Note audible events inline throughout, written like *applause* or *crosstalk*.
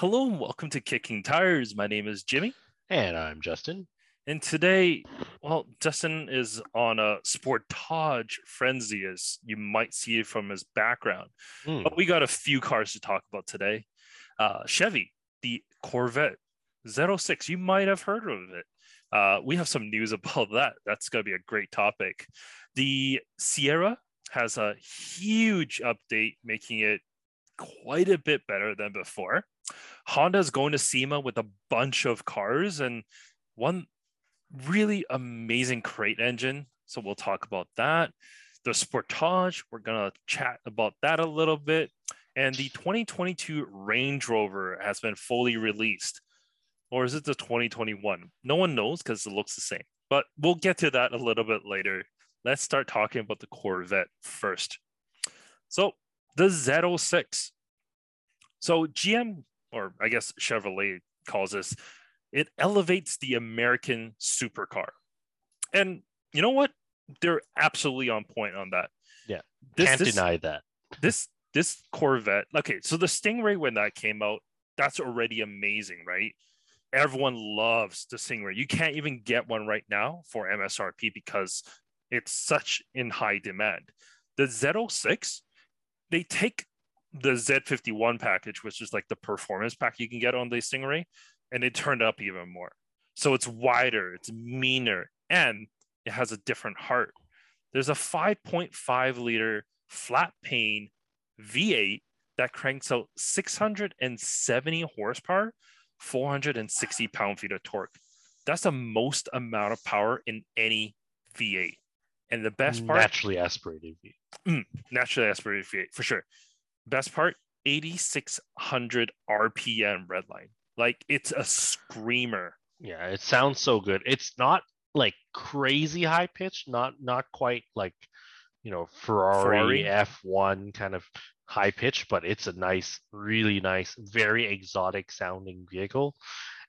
Hello and welcome to Kicking Tires. My name is Jimmy. And I'm Justin. And today, well, Justin is on a Sportage frenzy, as you might see from his background. Hmm. But we got a few cars to talk about today. Uh, Chevy, the Corvette Z06, you might have heard of it. Uh, we have some news *laughs* about that. That's going to be a great topic. The Sierra has a huge update, making it quite a bit better than before. Honda's going to SEMA with a bunch of cars and one really amazing crate engine. So we'll talk about that. The Sportage, we're going to chat about that a little bit. And the 2022 Range Rover has been fully released. Or is it the 2021? No one knows because it looks the same. But we'll get to that a little bit later. Let's start talking about the Corvette first. So the Z06. So GM, or I guess Chevrolet calls this, it elevates the American supercar. And you know what? They're absolutely on point on that. Yeah. This, Can't this, deny that. this this Corvette. Okay, so the Stingray when that came out, that's already amazing, right? Everyone loves the Stingray. You can't even get one right now for MSRP because it's such in high demand. The Z06, they take the Z51 package, which is like the performance pack you can get on the Stingray, and it turned up even more. So it's wider, it's meaner, and it has a different heart. There's a 5.5 liter flat plane V8 that cranks out 670 horsepower, 460 pound feet of torque. That's the most amount of power in any V8. And the best part, naturally aspirated. Mm, naturally aspirated V8 for sure. Best part, 8600 RPM redline. Like it's a screamer. Yeah, it sounds so good. It's not like crazy high pitched, not not quite like you know Ferrari, Ferrari? F1 kind of high pitch, but it's a nice, really nice, very exotic sounding vehicle.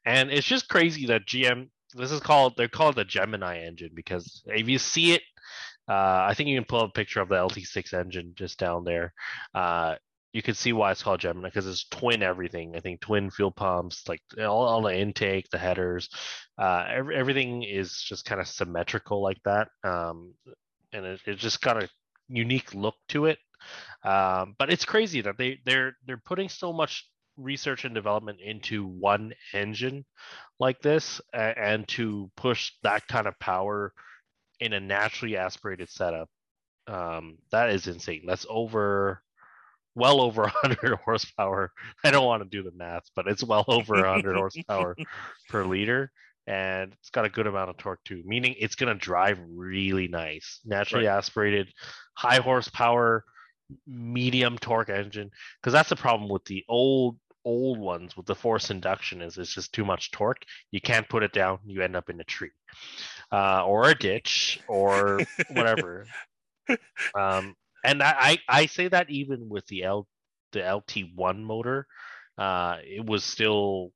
And it's just crazy that GM this is called they're called the Gemini engine because if you see it, uh, I think you can pull up a picture of the LT6 engine just down there. Uh, you can see why it's called Gemini because it's twin everything. I think twin fuel pumps, like all, all the intake, the headers, uh, every, everything is just kind of symmetrical like that. Um, and it, it just got a unique look to it. Um, but it's crazy that they they're they're putting so much research and development into one engine like this and to push that kind of power in a naturally aspirated setup. Um, that is insane. That's over well over *laughs* 100 horsepower. I don't want to do the math, but it's well over 100 horsepower *laughs* per liter. And it's got a good amount of torque too, meaning it's going to drive really nice. Naturally aspirated, high horsepower, medium torque engine. Because that's the problem with the old old ones with the force induction is it's just too much torque. You can't put it down. You end up in a tree, uh, or a ditch, or whatever. *laughs* Um, and I, I say that even with the L the LT1 motor, uh, it was still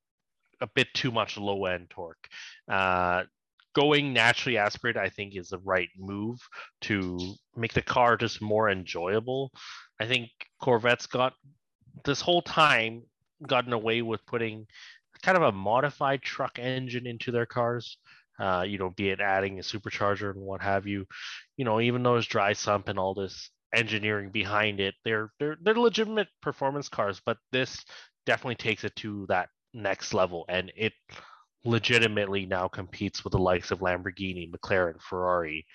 a bit too much low end torque. Uh, going naturally aspirated, I think, is the right move to make the car just more enjoyable. I think Corvette's got this whole time gotten away with putting kind of a modified truck engine into their cars. Uh, you know, be it adding a supercharger and what have you. You know, even though it's dry sump and all this engineering behind it, they're they're they're legitimate performance cars, but this definitely takes it to that next level, and it legitimately now competes with the likes of Lamborghini, McLaren, Ferrari,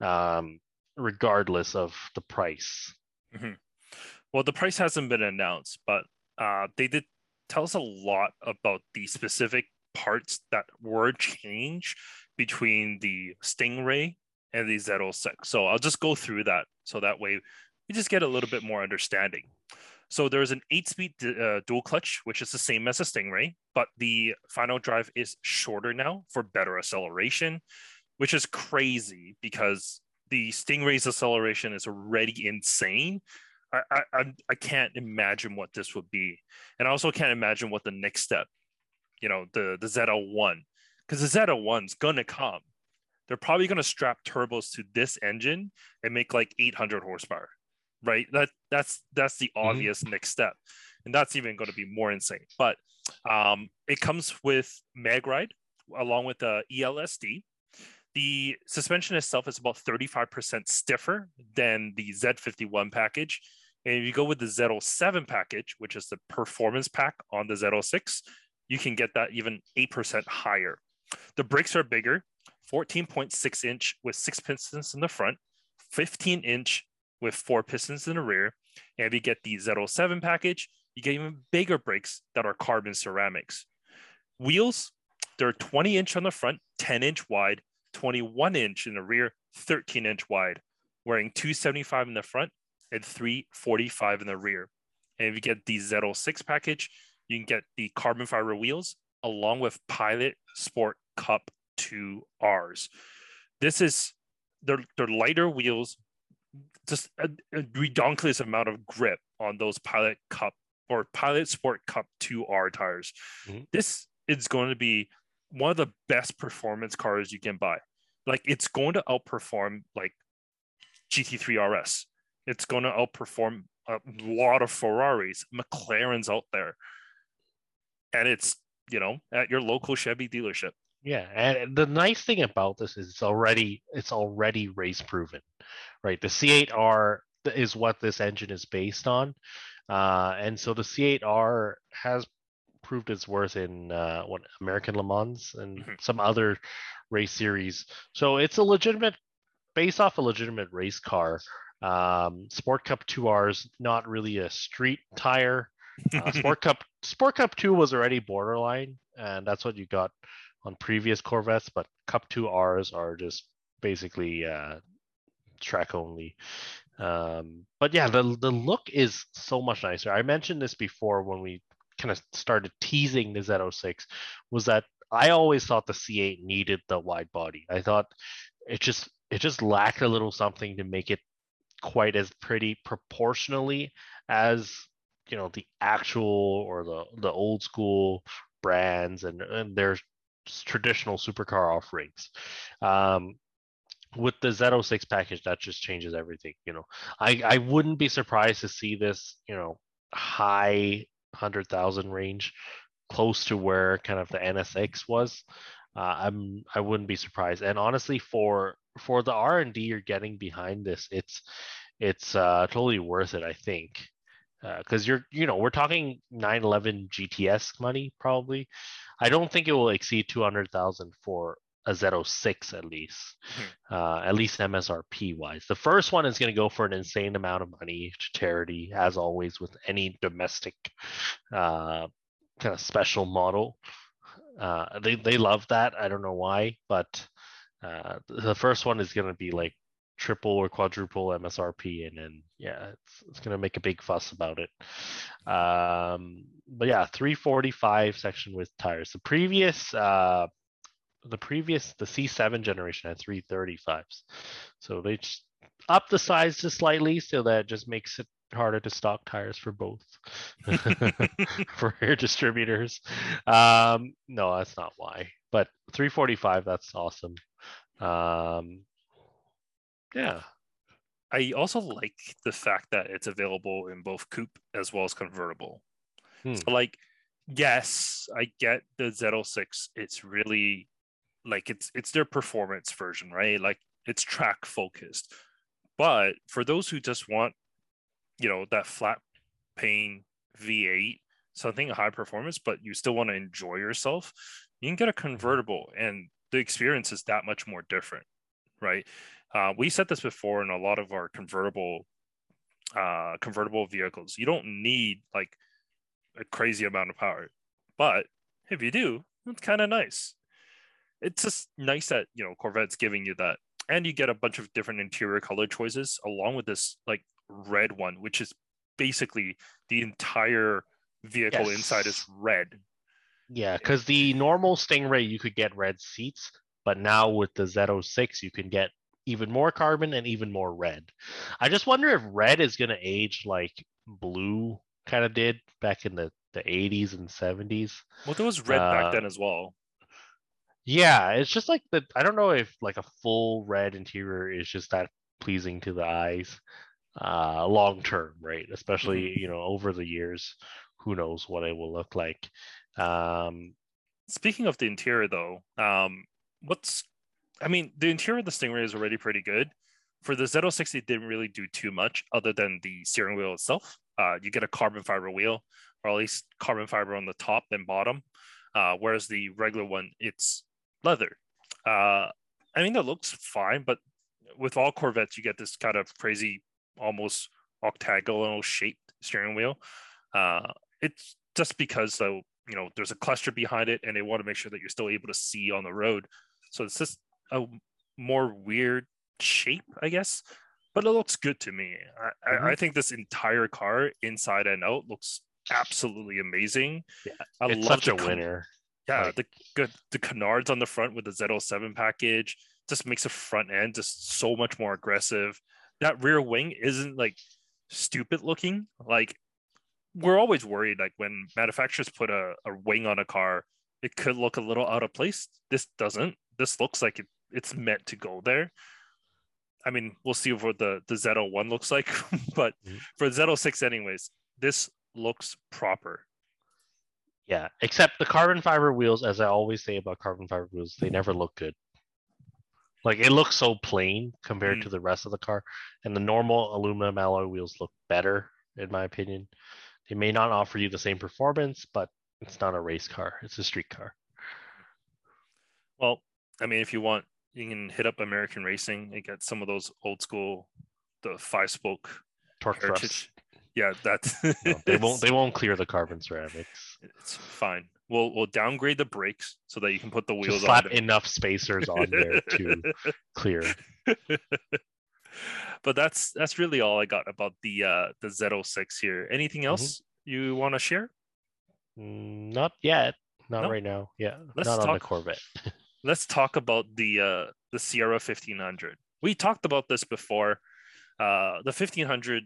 um, regardless of the price. Well, the price hasn't been announced, but uh, they did tell us a lot about the specific parts that were changed between the Stingray and the Z06. So I'll just go through that so that way we just get a little bit more understanding. So there's an eight-speed uh, dual clutch, which is the same as a Stingray, but the final drive is shorter now for better acceleration, which is crazy because the Stingray's acceleration is already insane. I I- I can't imagine what this would be, and I also can't imagine what the next step, you know, the the ZL1, because the ZL1's gonna come. They're probably gonna strap turbos to this engine and make like 800 horsepower, right? That that's that's the Mhm. obvious next step. and that's even going to be more insane. But um, it comes with MagRide along with the ELSD. The suspension itself is about 35% stiffer than the Z51 package. And if you go with the Z07 package, which is the performance pack on the Z06, you can get that even 8% higher. The brakes are bigger, 14.6 inch with six pistons in the front, 15 inch with four pistons in the rear. And if you get the Z07 package, you get even bigger brakes that are carbon ceramics. Wheels, they're 20 inch on the front, 10 inch wide, 21 inch in the rear, 13 inch wide, wearing 275 in the front and 345 in the rear. And if you get the Z06 package, you can get the carbon fiber wheels along with Pilot Sport Cup 2Rs. This is they're, they're lighter wheels, just a, a ridiculous amount of grip on those Pilot Cup or Pilot Sport Cup 2R tires. Mm-hmm. This is going to be one of the best performance cars you can buy. Like it's going to outperform like GT3 RS. It's going to outperform a lot of Ferraris, McLarens out there. And it's, you know, at your local Chevy dealership. Yeah, and the nice thing about this is it's already it's already race proven, right? The C8R is what this engine is based on, uh, and so the C8R has proved its worth in uh, what American Le Mans and mm-hmm. some other race series. So it's a legitimate, based off a legitimate race car. Um, Sport Cup 2Rs, not really a street tire. Uh, Sport Cup Sport Cup 2 was already borderline, and that's what you got on previous Corvettes. But Cup 2Rs are just basically uh, track only. Um, but yeah, the the look is so much nicer. I mentioned this before when we kind of started teasing the Z06 was that I always thought the C8 needed the wide body. I thought it just it just lacked a little something to make it quite as pretty proportionally as you know the actual or the the old school brands and, and their traditional supercar offerings. Um, with the Z06 package, that just changes everything. You know, I I wouldn't be surprised to see this. You know, high hundred thousand range, close to where kind of the NSX was. Uh, I'm I wouldn't be surprised. And honestly, for for the R and D you're getting behind this, it's it's uh, totally worth it. I think because uh, you're you know we're talking 911 GTS money probably. I don't think it will exceed 200,000 for a Z06 at least, mm-hmm. uh, at least MSRP wise. The first one is going to go for an insane amount of money to charity, as always with any domestic uh, kind of special model. Uh, they they love that. I don't know why, but uh, the first one is going to be like triple or quadruple MSRP, and then yeah, it's, it's to make a big fuss about it. Um, but yeah, 345 section with tires. The previous uh, the previous the C7 generation had 335s. So they just up the size just slightly so that just makes it harder to stock tires for both *laughs* for air distributors. Um, no, that's not why. But 345, that's awesome. Um, yeah. I also like the fact that it's available in both coupe as well as convertible. Hmm. So like yes, I get the Z06. It's really like it's it's their performance version right like it's track focused but for those who just want you know that flat plane v8 something high performance but you still want to enjoy yourself you can get a convertible and the experience is that much more different right uh, we said this before in a lot of our convertible uh, convertible vehicles you don't need like a crazy amount of power but if you do it's kind of nice it's just nice that you know Corvette's giving you that, and you get a bunch of different interior color choices along with this like red one, which is basically the entire vehicle yes. inside is red. Yeah, because the normal Stingray you could get red seats, but now with the Z06 you can get even more carbon and even more red. I just wonder if red is going to age like blue kind of did back in the, the 80s and 70s. Well, there was red uh, back then as well. Yeah, it's just like the I don't know if like a full red interior is just that pleasing to the eyes uh long term, right? Especially, mm-hmm. you know, over the years who knows what it will look like. Um, Speaking of the interior, though, um, what's I mean, the interior of the Stingray is already pretty good. For the Z06, it didn't really do too much other than the steering wheel itself. Uh, you get a carbon fiber wheel, or at least carbon fiber on the top and bottom, uh, whereas the regular one, it's leather. Uh, I mean, that looks fine, but with all Corvettes, you get this kind of crazy, almost octagonal shaped steering wheel. Uh, it's just because though you know there's a cluster behind it, and they want to make sure that you're still able to see on the road. So it's just a more weird shape, I guess, but it looks good to me. I, Mhm. I, I think this entire car, inside and out, looks absolutely amazing. Yeah, I it's love such a winner. yeah, Like- the good the canards on the front with the Z07 package just makes the front end just so much more aggressive. That rear wing isn't like stupid looking. Like we're always worried like when manufacturers put a, a wing on a car, it could look a little out of place. This doesn't. This looks like it, it's meant to go there. I mean, we'll see what the, the Z01 looks like, *laughs* but Mhm. for Z06 anyways, this looks proper. Yeah, except the carbon fiber wheels, as I always say about carbon fiber wheels, they never look good. Like it looks so plain compared Mm. to the rest of the car, and the normal aluminum alloy wheels look better, in my opinion. They may not offer you the same performance, but it's not a race car; it's a street car. Well, I mean, if you want, you can hit up American Racing and get some of those old school, the five spoke Torq Thrust. Yeah, that *laughs* No, they won't. *laughs* They won't clear the carbon ceramics. It's fine. We'll we'll downgrade the brakes so that you can put the wheels Just slap on. enough spacers on there *laughs* to clear. but that's that's really all I got about the uh the Z06 here. Anything Mm-hmm. else you want to share? Mm, Not yet. Not No? right now. Yeah, Let's not on the Corvette. Let's talk about the uh the Sierra 1500. We talked about this before. Uh the 1500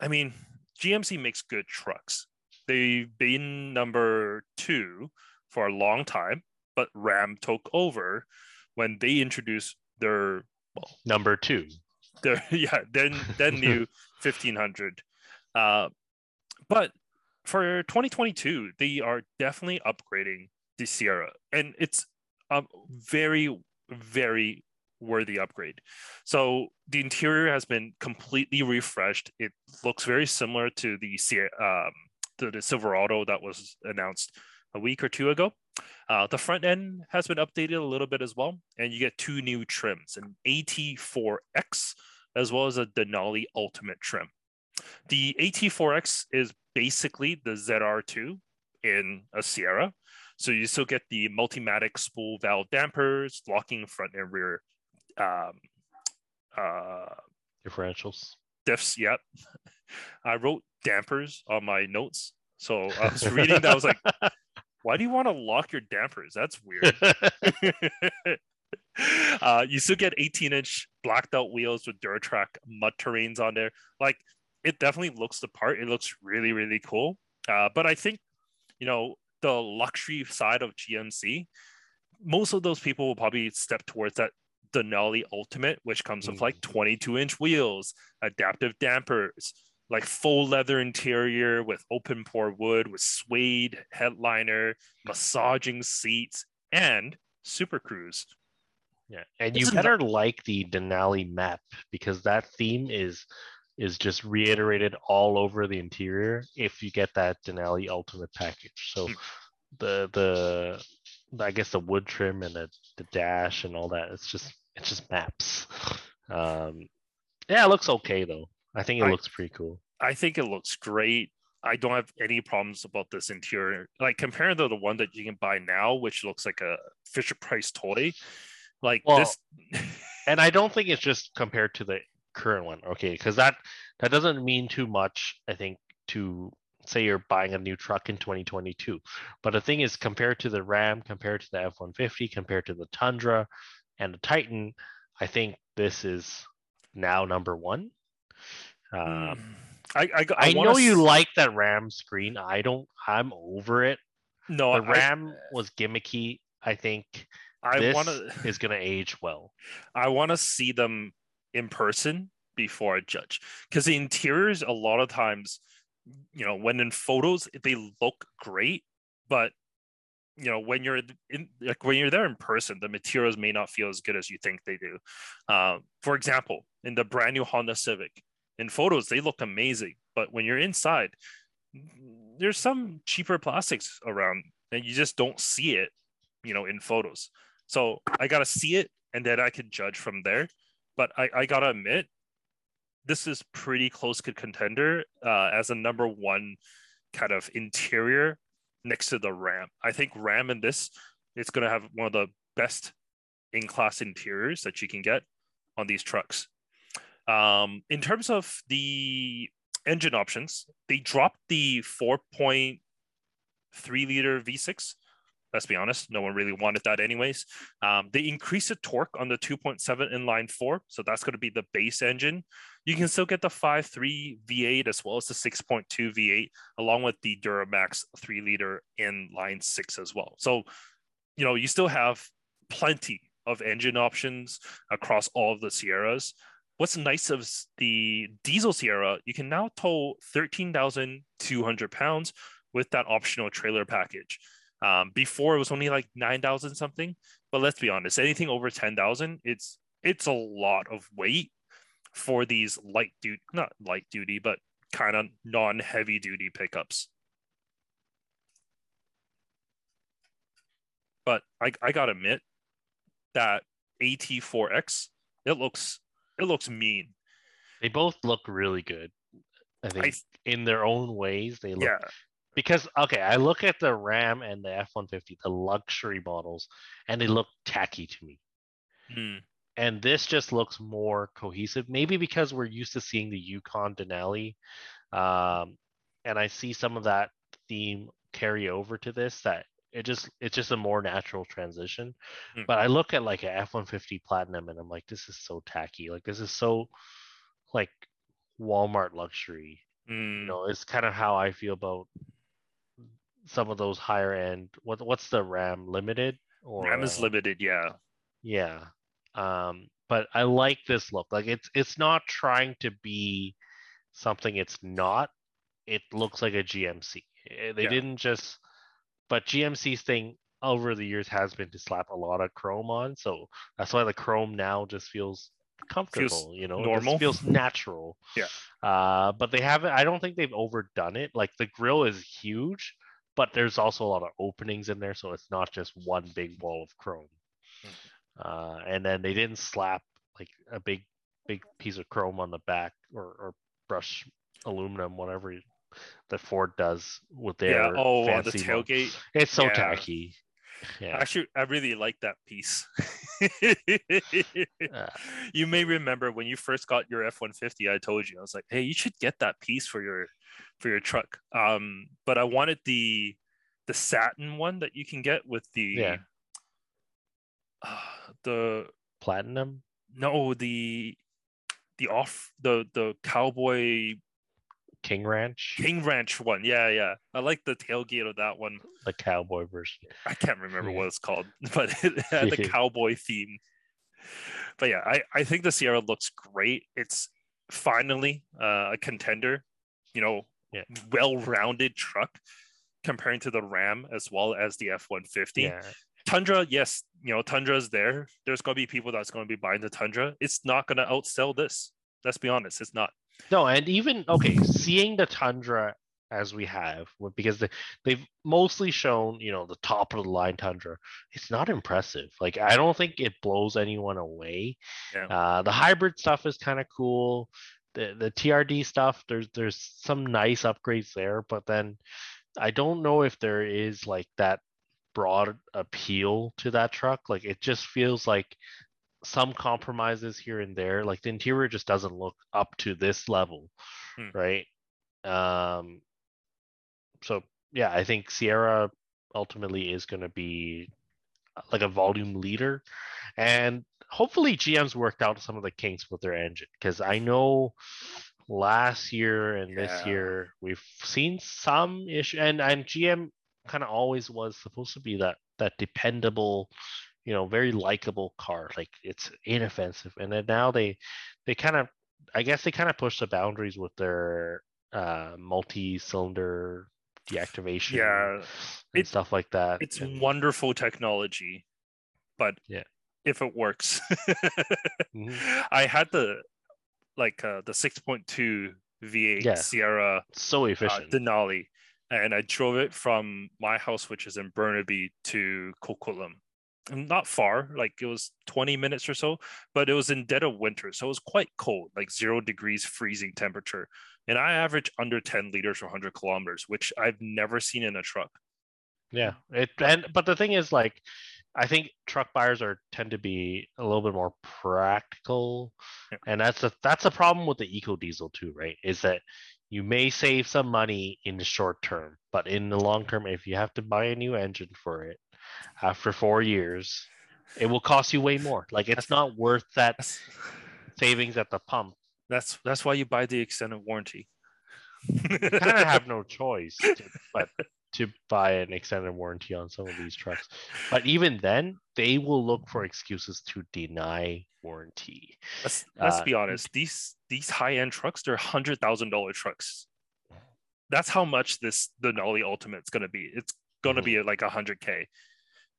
I mean, GMC makes good trucks. They've been number 2 for a long time, but Ram took over when they introduced their well, Number two. *laughs* their yeah, then then *laughs* new 1500. Uh but for 2022, they are definitely upgrading the Sierra, and it's a very, very worthy upgrade. So the interior has been completely refreshed. It looks very similar to the um, to the Silverado that was announced a week or two ago. Uh, the front end has been updated a little bit as well, and you get two new trims: an AT4X as well as a Denali Ultimate trim. The AT4X is basically the ZR2 in a Sierra. So you still get the Multimatic spool valve dampers, locking front and rear um, uh, differentials. diffs. Yep. I wrote dampers on my notes. So I was reading that. I was like, *laughs* why do you want to lock your dampers? That's weird. *laughs* uh, you still get 18 inch blacked out wheels with Duratrac mud terrains on there. Like it definitely looks the part. It looks really, really cool. Uh, but I think, you know, the luxury side of GMC, most of those people will probably step towards that Denali Ultimate, which comes with like mm. 22 inch wheels, adaptive dampers, like full leather interior with open pore wood, with suede headliner, massaging seats, and Super Cruise. Yeah, and It's you a better like the Denali map because that theme is is just reiterated all over the interior if you get that Denali Ultimate package. So Hmm. the the I guess the wood trim and the, the dash and all that it's just it's just maps. Um, yeah, it looks okay though. I think it I- looks pretty cool. I think it looks great. I don't have any problems about this interior. Like comparing to the one that you can buy now, which looks like a Fisher Price toy. Like Well, this, and I don't think it's just compared to the current one. Okay, because that that doesn't mean too much. I think to say you're buying a new truck in 2022, but the thing is, compared to the Ram, compared to the F-150, compared to the Tundra and the Titan, I think this is now number one. Um, I I, I, wanna know you like that Ram screen. I don't. I'm over it. no. The I, Ram was gimmicky. I think I want to is gonna age well. I want to see them in person before I judge. Because the interiors a lot of times you know, when in photos they look great, but you know when you're in like when you're there in person the materials may not feel as good as you think they do. Uh, for example in the brand new honda civic in photos they look amazing but when you're inside there's some cheaper plastics around and you just don't see it you know in photos. So i gotta see it and then i can judge from there but i, I gotta admit this is pretty close to contender uh, as a number one kind of interior next to the Ram. I think Ram in this is going to have one of the best in class interiors that you can get on these trucks. Um, in terms of the engine options, they dropped the 4.3 liter V6 let's be honest, no one really wanted that anyways. Um, they increased the torque on the 2.7 inline four, so that's going to be the base engine. You can still get the 5.3 V8 as well as the 6.2 V8, along with the Duramax 3 liter inline six as well. So, you know, you still have plenty of engine options across all of the Sierras. What's nice of the diesel Sierra, you can now tow 13,200 pounds with that optional trailer package. Um, before it was only like nine thousand something, but let's be honest, anything over ten thousand, it's it's a lot of weight for these light duty, not light duty, but kind of non-heavy duty pickups. But I I gotta admit that AT4X it looks it looks mean. They both look really good. I think I, in their own ways they look yeah because okay, I look at the Ram and the F one fifty, the luxury models, and they look tacky to me. Hmm. And this just looks more cohesive. Maybe because we're used to seeing the Yukon Denali, um, and I see some of that theme carry over to this. That it just it's just a more natural transition. Hmm. But I look at like a F one fifty Platinum, and I'm like, this is so tacky. Like this is so like Walmart luxury. Mm. You know, it's kind of how I feel about some of those higher end. What what's the RAM limited or RAM is uh, limited? Yeah, yeah. Um, but I like this look. Like it's it's not trying to be something it's not. It looks like a GMC. Eh, they yeah. didn't just. But GMC's thing over the years has been to slap a lot of chrome on, so that's why the chrome now just feels comfortable. Feels you know, normal. It feels natural. Yeah. Uh, but they haven't. I don't think they've overdone it. Like the grill is huge, but there's also a lot of openings in there, so it's not just one big wall of chrome. Mm-hmm. Uh, and then they didn't slap like a big big piece of chrome on the back or, or brush aluminum, whatever that Ford does with their yeah. Oh, the tailgate. Mode. It's so yeah. tacky. Yeah. Actually, I really like that piece. *laughs* uh, you may remember when you first got your F one fifty. I told you I was like, "Hey, you should get that piece for your for your truck. Um, but I wanted the the satin one that you can get with the yeah. Uh, *sighs* the platinum. No, the the off the the cowboy King Ranch. King Ranch one. Yeah, yeah. I like the tailgate of that one. The cowboy version. I can't remember what it's called, *laughs* but it had the *laughs* cowboy theme. But yeah, I, I think the Sierra looks great. It's finally uh, a contender. You know, yeah. well-rounded truck comparing to the Ram as well as the F-150. Yeah. Tundra, yes, you know, Tundra is there. There's going to be people that's going to be buying the Tundra. It's not going to outsell this. Let's be honest, it's not. No, and even okay, seeing the Tundra as we have, because they, they've mostly shown, you know, the top of the line Tundra. It's not impressive. Like I don't think it blows anyone away. Yeah. Uh, the hybrid stuff is kind of cool the the TRD stuff, there's there's some nice upgrades there, but then I don't know if there is like that broad appeal to that truck. Like it just feels like some compromises here and there. Like the interior just doesn't look up to this level, hmm. right? Um, so yeah, I think Sierra ultimately is going to be like a volume leader, and hopefully GM's worked out some of the kinks with their engine because I know last year and yeah. this year we've seen some issue and and GM kind of always was supposed to be that that dependable you know very likable car like it's inoffensive and then now they they kind of I guess they kind of push the boundaries with their uh, multi-cylinder deactivation Yeah, and It- stuff like that. it's and- wonderful technology, but Yeah. If it works, Mhm. *laughs* I had the like uh, the 6.2 V8 Yeah. Sierra so uh, efficient. Denali, and I drove it from my house, which is in Burnaby, to Coquitlam. Not far, like it was 20 minutes or so, but it was in dead of winter, so it was quite cold, like zero degrees freezing temperature. And I average under 10 liters per 100 kilometers, which I've never seen in a truck. Yeah, it and but the thing is, like, I think truck buyers are tend to be a little bit more practical, Yeah. and that's a that's a problem with the eco diesel too, right? Is that you may save some money in the short term, but in the long term, if you have to buy a new engine for it after four years, it will cost you way more. Like, it's not worth that savings at the pump. that's, that's why you buy the extended warranty. You kind of have no *laughs* choice, but to buy an extended warranty on some of these trucks. But even then, they will look for excuses to deny warranty. let's, let's Uh, be honest these these high-end trucks they're hundred thousand dollar trucks that's how much this Denali ultimate's going to be it's going to be like a hundred k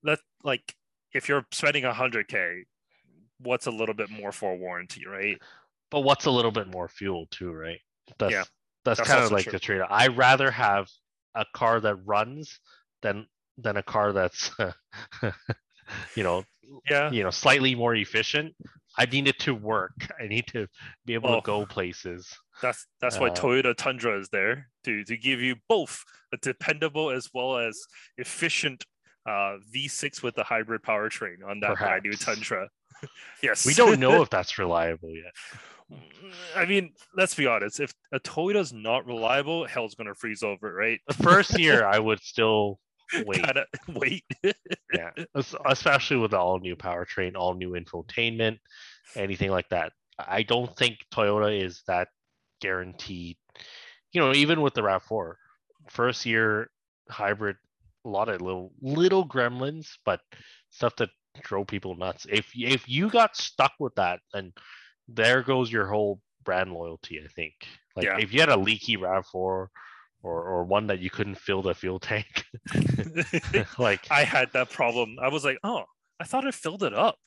that like if you're spending a hundred k what's a little bit more for a warranty right But what's a little bit more fuel too, right? That's Yeah, that's, that's kind of like true. the trade. I'd rather have a car that runs than than a car that's *laughs* you know yeah you know slightly more efficient. I need it to work. I need to be able Oh. to go places. that's that's why uh, Toyota Tundra is there to to give you both a dependable as well as efficient uh, V6 with the hybrid powertrain on that brand new Tundra. *laughs* yes, We don't know *laughs* if that's reliable yet. I mean, let's be honest. If a Toyota's not reliable, hell's gonna freeze over, right? The first year, *laughs* I would still wait. Gotta *laughs* wait. yeah, especially with all new powertrain, all new infotainment, anything like that. I don't think Toyota is that guaranteed. You know, even with the Rav4, first year hybrid, a lot of little little gremlins, but stuff that drove people nuts. If if you got stuck with that, then there goes your whole brand loyalty. I think. Like Yeah. if you had a leaky Rav4 or or one that you couldn't fill the fuel tank, *laughs* *laughs* like I had that problem. I was like, oh, I thought I filled it up,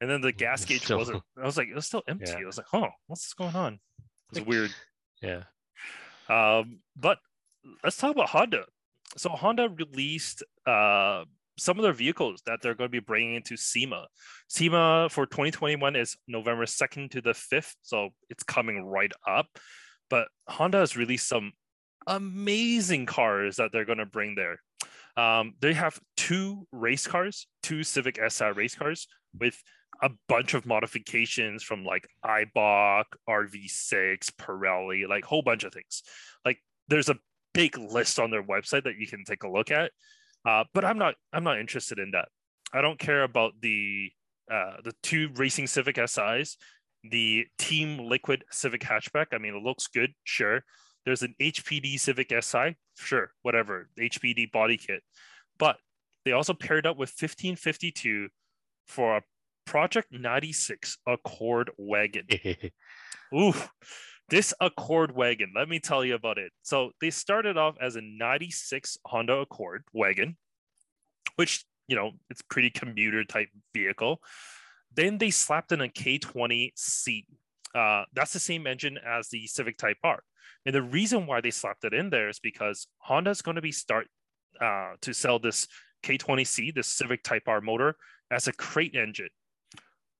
and then the gas gauge still- wasn't. I was like, it was still *laughs* empty. Yeah. I was like, oh, what's going on? It's Like- weird. yeah. Um, but let's talk about Honda. So Honda released uh, some of their vehicles that they're going to be bringing into SEMA. SEMA for 2021 is November 2nd to the 5th, so it's coming right up. But Honda has released some amazing cars that they're going to bring there. Um, they have two race cars, two Civic SI race cars with a bunch of modifications from like IBOC, RV6, Pirelli, like whole bunch of things. Like there's a big list on their website that you can take a look at. Uh, but I'm not I'm not interested in that. I don't care about the uh, the two racing Civic SIs, the Team Liquid Civic hatchback. I mean, it looks good, sure. There's an HPD Civic SI, sure, whatever, HPD body kit. But they also paired up with 1552 for a Project 96 Accord wagon. *laughs* Ooh, this Accord wagon, let me tell you about it. So they started off as a 96 Honda Accord wagon, which, you know, it's pretty commuter type vehicle. Then they slapped in a K20C. Uh, that's the same engine as the Civic Type R. And the reason why they slapped it in there is because Honda's going to be start uh, to sell this K20C, this Civic Type R motor, as a crate engine,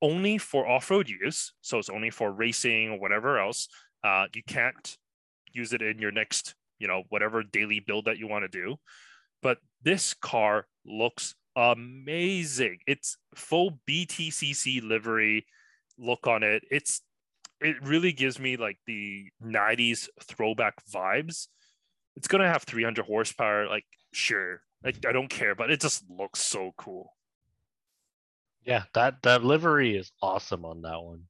only for off-road use. So it's only for racing or whatever else. Uh, you can't use it in your next, you know, whatever daily build that you want to do. But this car looks amazing. It's full BTCC livery look on it. It's it really gives me like the 90s throwback vibes. It's gonna have 300 horsepower, like sure. Like I don't care, but it just looks so cool. Yeah, that that livery is awesome on that one.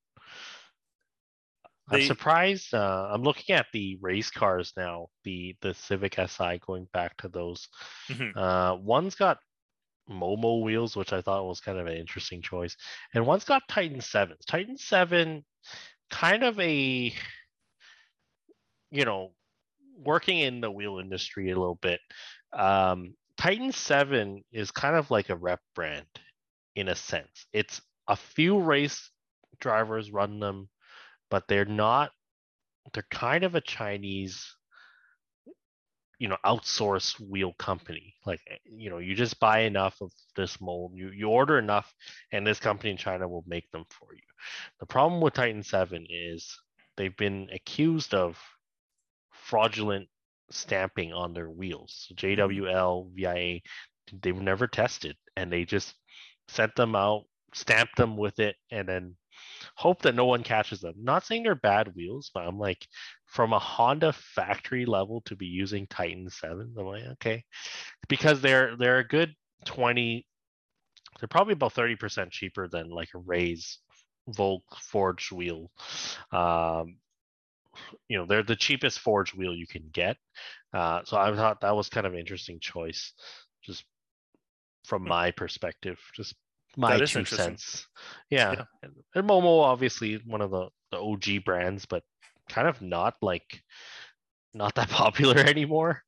I'm surprised. Uh, I'm looking at the race cars now. The the Civic Si going back to those. Mhm. Uh, one's got Momo wheels, which I thought was kind of an interesting choice, and one's got Titan Sevens. Titan Seven, kind of a, you know, working in the wheel industry a little bit, um, Titan 7 is kind of like a rep brand in a sense. It's a few race drivers run them, but they're not, they're kind of a Chinese, you know, outsourced wheel company. Like, eh, you know, you just buy enough of this mold, you, you order enough, and this company in China will make them for you. The problem with Titan 7 is they've been accused of fraudulent stamping on their wheels. JWL, VIA, they were never tested and they just sent them out, stamped them with it, and then hope that no one catches them. Not saying they're bad wheels, but I'm like, from a Honda factory level to be using Titan 7, I'm like, okay. Because they're they're a good 20, they're probably about 30% cheaper than like a Ray's Volk forged wheel. Um, you know, they're the cheapest forged wheel you can get. Uh, so I thought that was kind of an interesting choice, just from hmm. my perspective, just my two cents. Yeah. yeah. And, Momo obviously one of the, the OG brands, but kind of not like not that *laughs* popular anymore.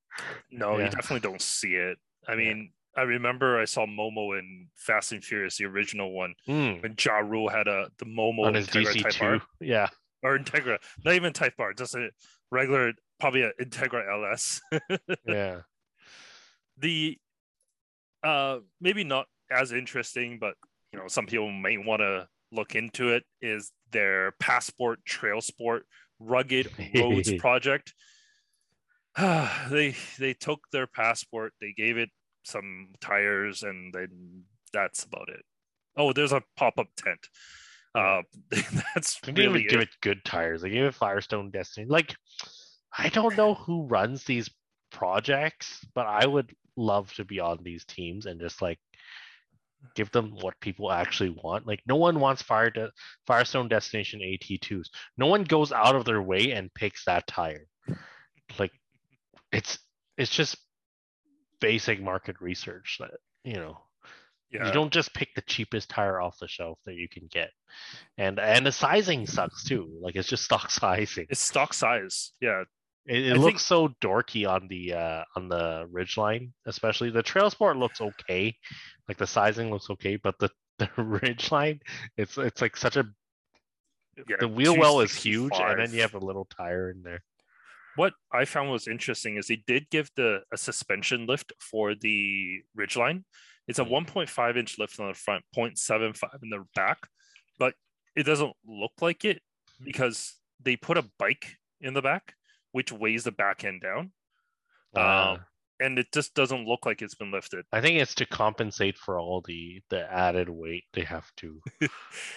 No, yeah. you definitely don't see it. I mean, I remember I saw Momo in Fast and Furious, the original one, mm. when Ja Rule had a the Momo on his DC type two. Yeah, or Integra, not even Type R, just a regular, probably an Integra LS. *laughs* yeah. The uh maybe not as interesting, but you know some people may want to look into it. Is their Passport Trail Sport Rugged Roads *laughs* project? *sighs* they they took their passport, they gave it some tires and then that's about it. Oh, there's a pop-up tent. Uh, *laughs* that's they really even give it. it good tires. They gave it Firestone Destiny. Like, I don't know who runs these projects, but I would love to be on these teams and just like give them what people actually want. Like, no one wants Fire De- Firestone Destination AT2s. No one goes out of their way and picks that tire. Like, it's it's just basic market research that you know yeah. you don't just pick the cheapest tire off the shelf that you can get and and the sizing sucks too like it's just stock *laughs* sizing it's stock size yeah it, it looks think... so dorky on the uh on the Ridgeline especially the trail sport looks okay. Like the sizing looks okay but the *laughs* the Ridgeline it's it's like such a yeah, the wheel well is huge and then you have a little tire in there. What I found was interesting is they did give the a suspension lift for the ridgeline. It's a mm. 1.5 inch lift on the front, 0.75 in the back, but it doesn't look like it because they put a bike in the back, which weighs the back end down. Uh, um, and it just doesn't look like it's been lifted. I think it's to compensate for all the the added weight they have to *laughs*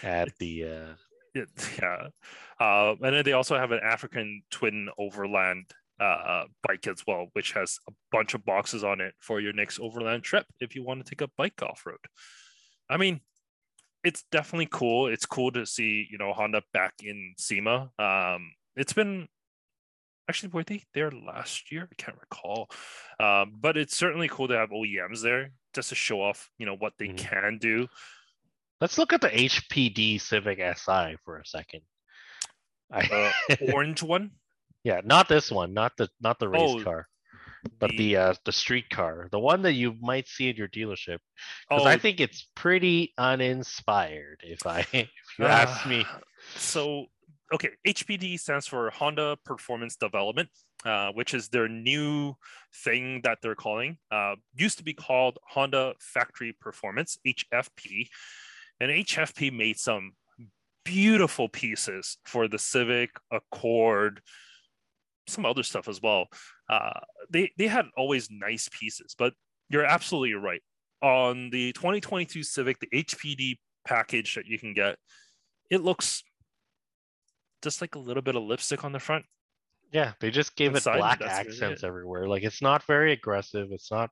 add the uh it, yeah. Uh, and then they also have an Africa Twin overland uh, bike as well, which has a bunch of boxes on it for your next overland trip if you want to take a bike off road. I mean, it's definitely cool. It's cool to see, you know, Honda back in SEMA. Um, it's been actually were they there last year? I can't recall. Um, but it's certainly cool to have OEMs there just to show off, you know, what they mm-hmm. can do. Let's look at the HPD Civic Si for a second. Uh, *laughs* orange one. Yeah, not this one, not the not the race oh, car, but the the, uh, the street car, the one that you might see in your dealership. Because oh, I think it's pretty uninspired, if I *laughs* if you uh, ask me. So okay, HPD stands for Honda Performance Development, uh, which is their new thing that they're calling. Uh, used to be called Honda Factory Performance (HFP). And HFP made some beautiful pieces for the Civic, Accord, some other stuff as well. Uh, they they had always nice pieces, but you're absolutely right. On the 2022 Civic, the HPD package that you can get, it looks just like a little bit of lipstick on the front. Yeah, they just gave it black accents it. everywhere. Like it's not very aggressive. It's not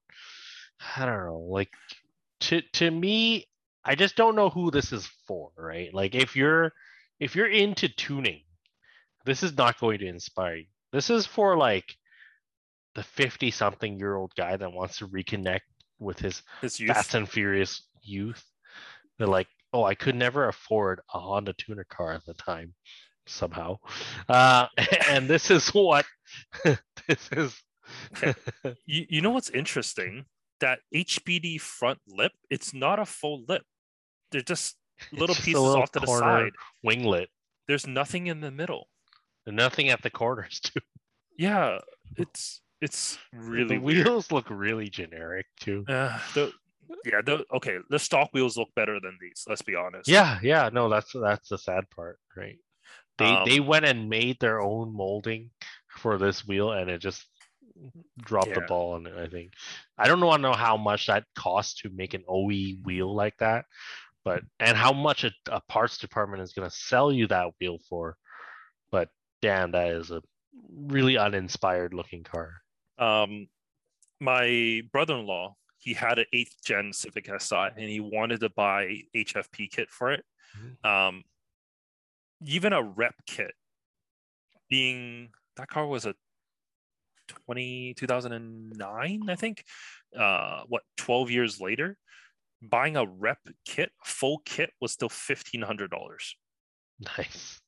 I don't know. Like to to me, I just don't know who this is for, right? Like if you're if you're into tuning, this is not going to inspire you. This is for like the 50 something year old guy that wants to reconnect with his, his Fast and Furious youth. They're like, oh, I could never afford a Honda tuner car at the time. Somehow. Uh, *laughs* and this is what *laughs* this is. You, you know what's interesting? That HPD front lip, it's not a full lip. They're just little just pieces little off to the side. winglet. There's nothing in the middle. And nothing at the corners *laughs* too. Yeah, it's it's really the weird. wheels look really generic too. Uh, the, yeah, the, okay. The stock wheels look better than these. Let's be honest. Yeah, yeah, no, that's that's the sad part, right? They Um, they went and made their own molding for this wheel, and it just dropped the ball on it. I think I don't know know how much that costs to make an OE wheel like that, but and how much a, a parts department is going to sell you that wheel for. But damn, that is a really uninspired looking car. Um, my brother-in-law, he had an eighth gen Civic Si, and he wanted to buy HFP kit for it. Um, even a rep kit, being that car was a 20 2009 i think uh what 12 years later buying a rep kit full kit was still $1500 Nice,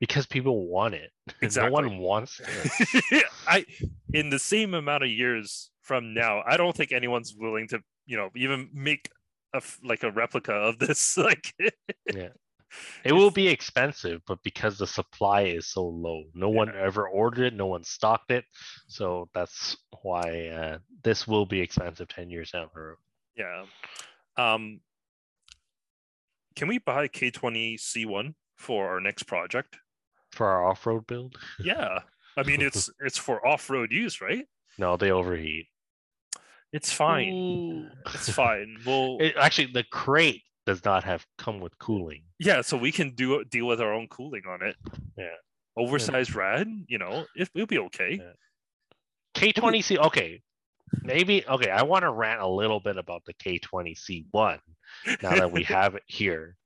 because people want it. Exactly. *laughs* No one wants it. *laughs* i in the same amount of years from now i don't think anyone's willing to you know even make a, like a replica of this *laughs* like Yeah. It will be expensive, but because the supply is so low, no one ever ordered it, no one stocked it. So that's why uh, this will be expensive 10 years down the road. yeah um can we buy k20 c1 for our next project For our off road build, *laughs* yeah i mean it's it's for off-road use right no, they overheat. it's fine Ooh. it's fine we'll *laughs* It, actually, the crate does not have come with cooling. yeah so we can do deal with our own cooling on it Yeah. oversized rad you know it, it'll be okay K20C, okay. Maybe, okay, I want to rant a little bit about the K20C1 now that we *laughs* have it here.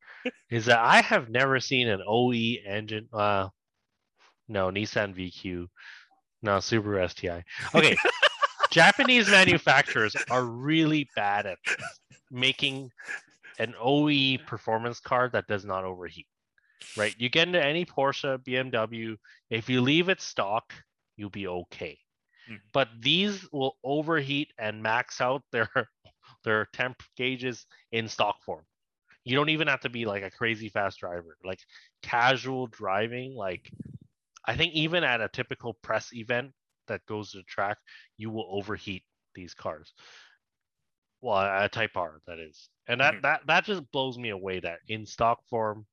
Is that I have never seen an OE engine. Uh, no, Nissan VQ, no, Subaru STI. Okay, *laughs* Japanese manufacturers are really bad at this, making an OE performance car that does not overheat. Right? You get into any Porsche, BMW, if you leave it stock, you'll be okay. Mhm. But these will overheat and max out their *laughs* their temp gauges in stock form. You don't even have to be like a crazy fast driver. Like casual driving, like I think even at a typical press event that goes to track, you will overheat these cars. Well, a Type R that is, and that Mhm. that that just blows me away. That in stock form,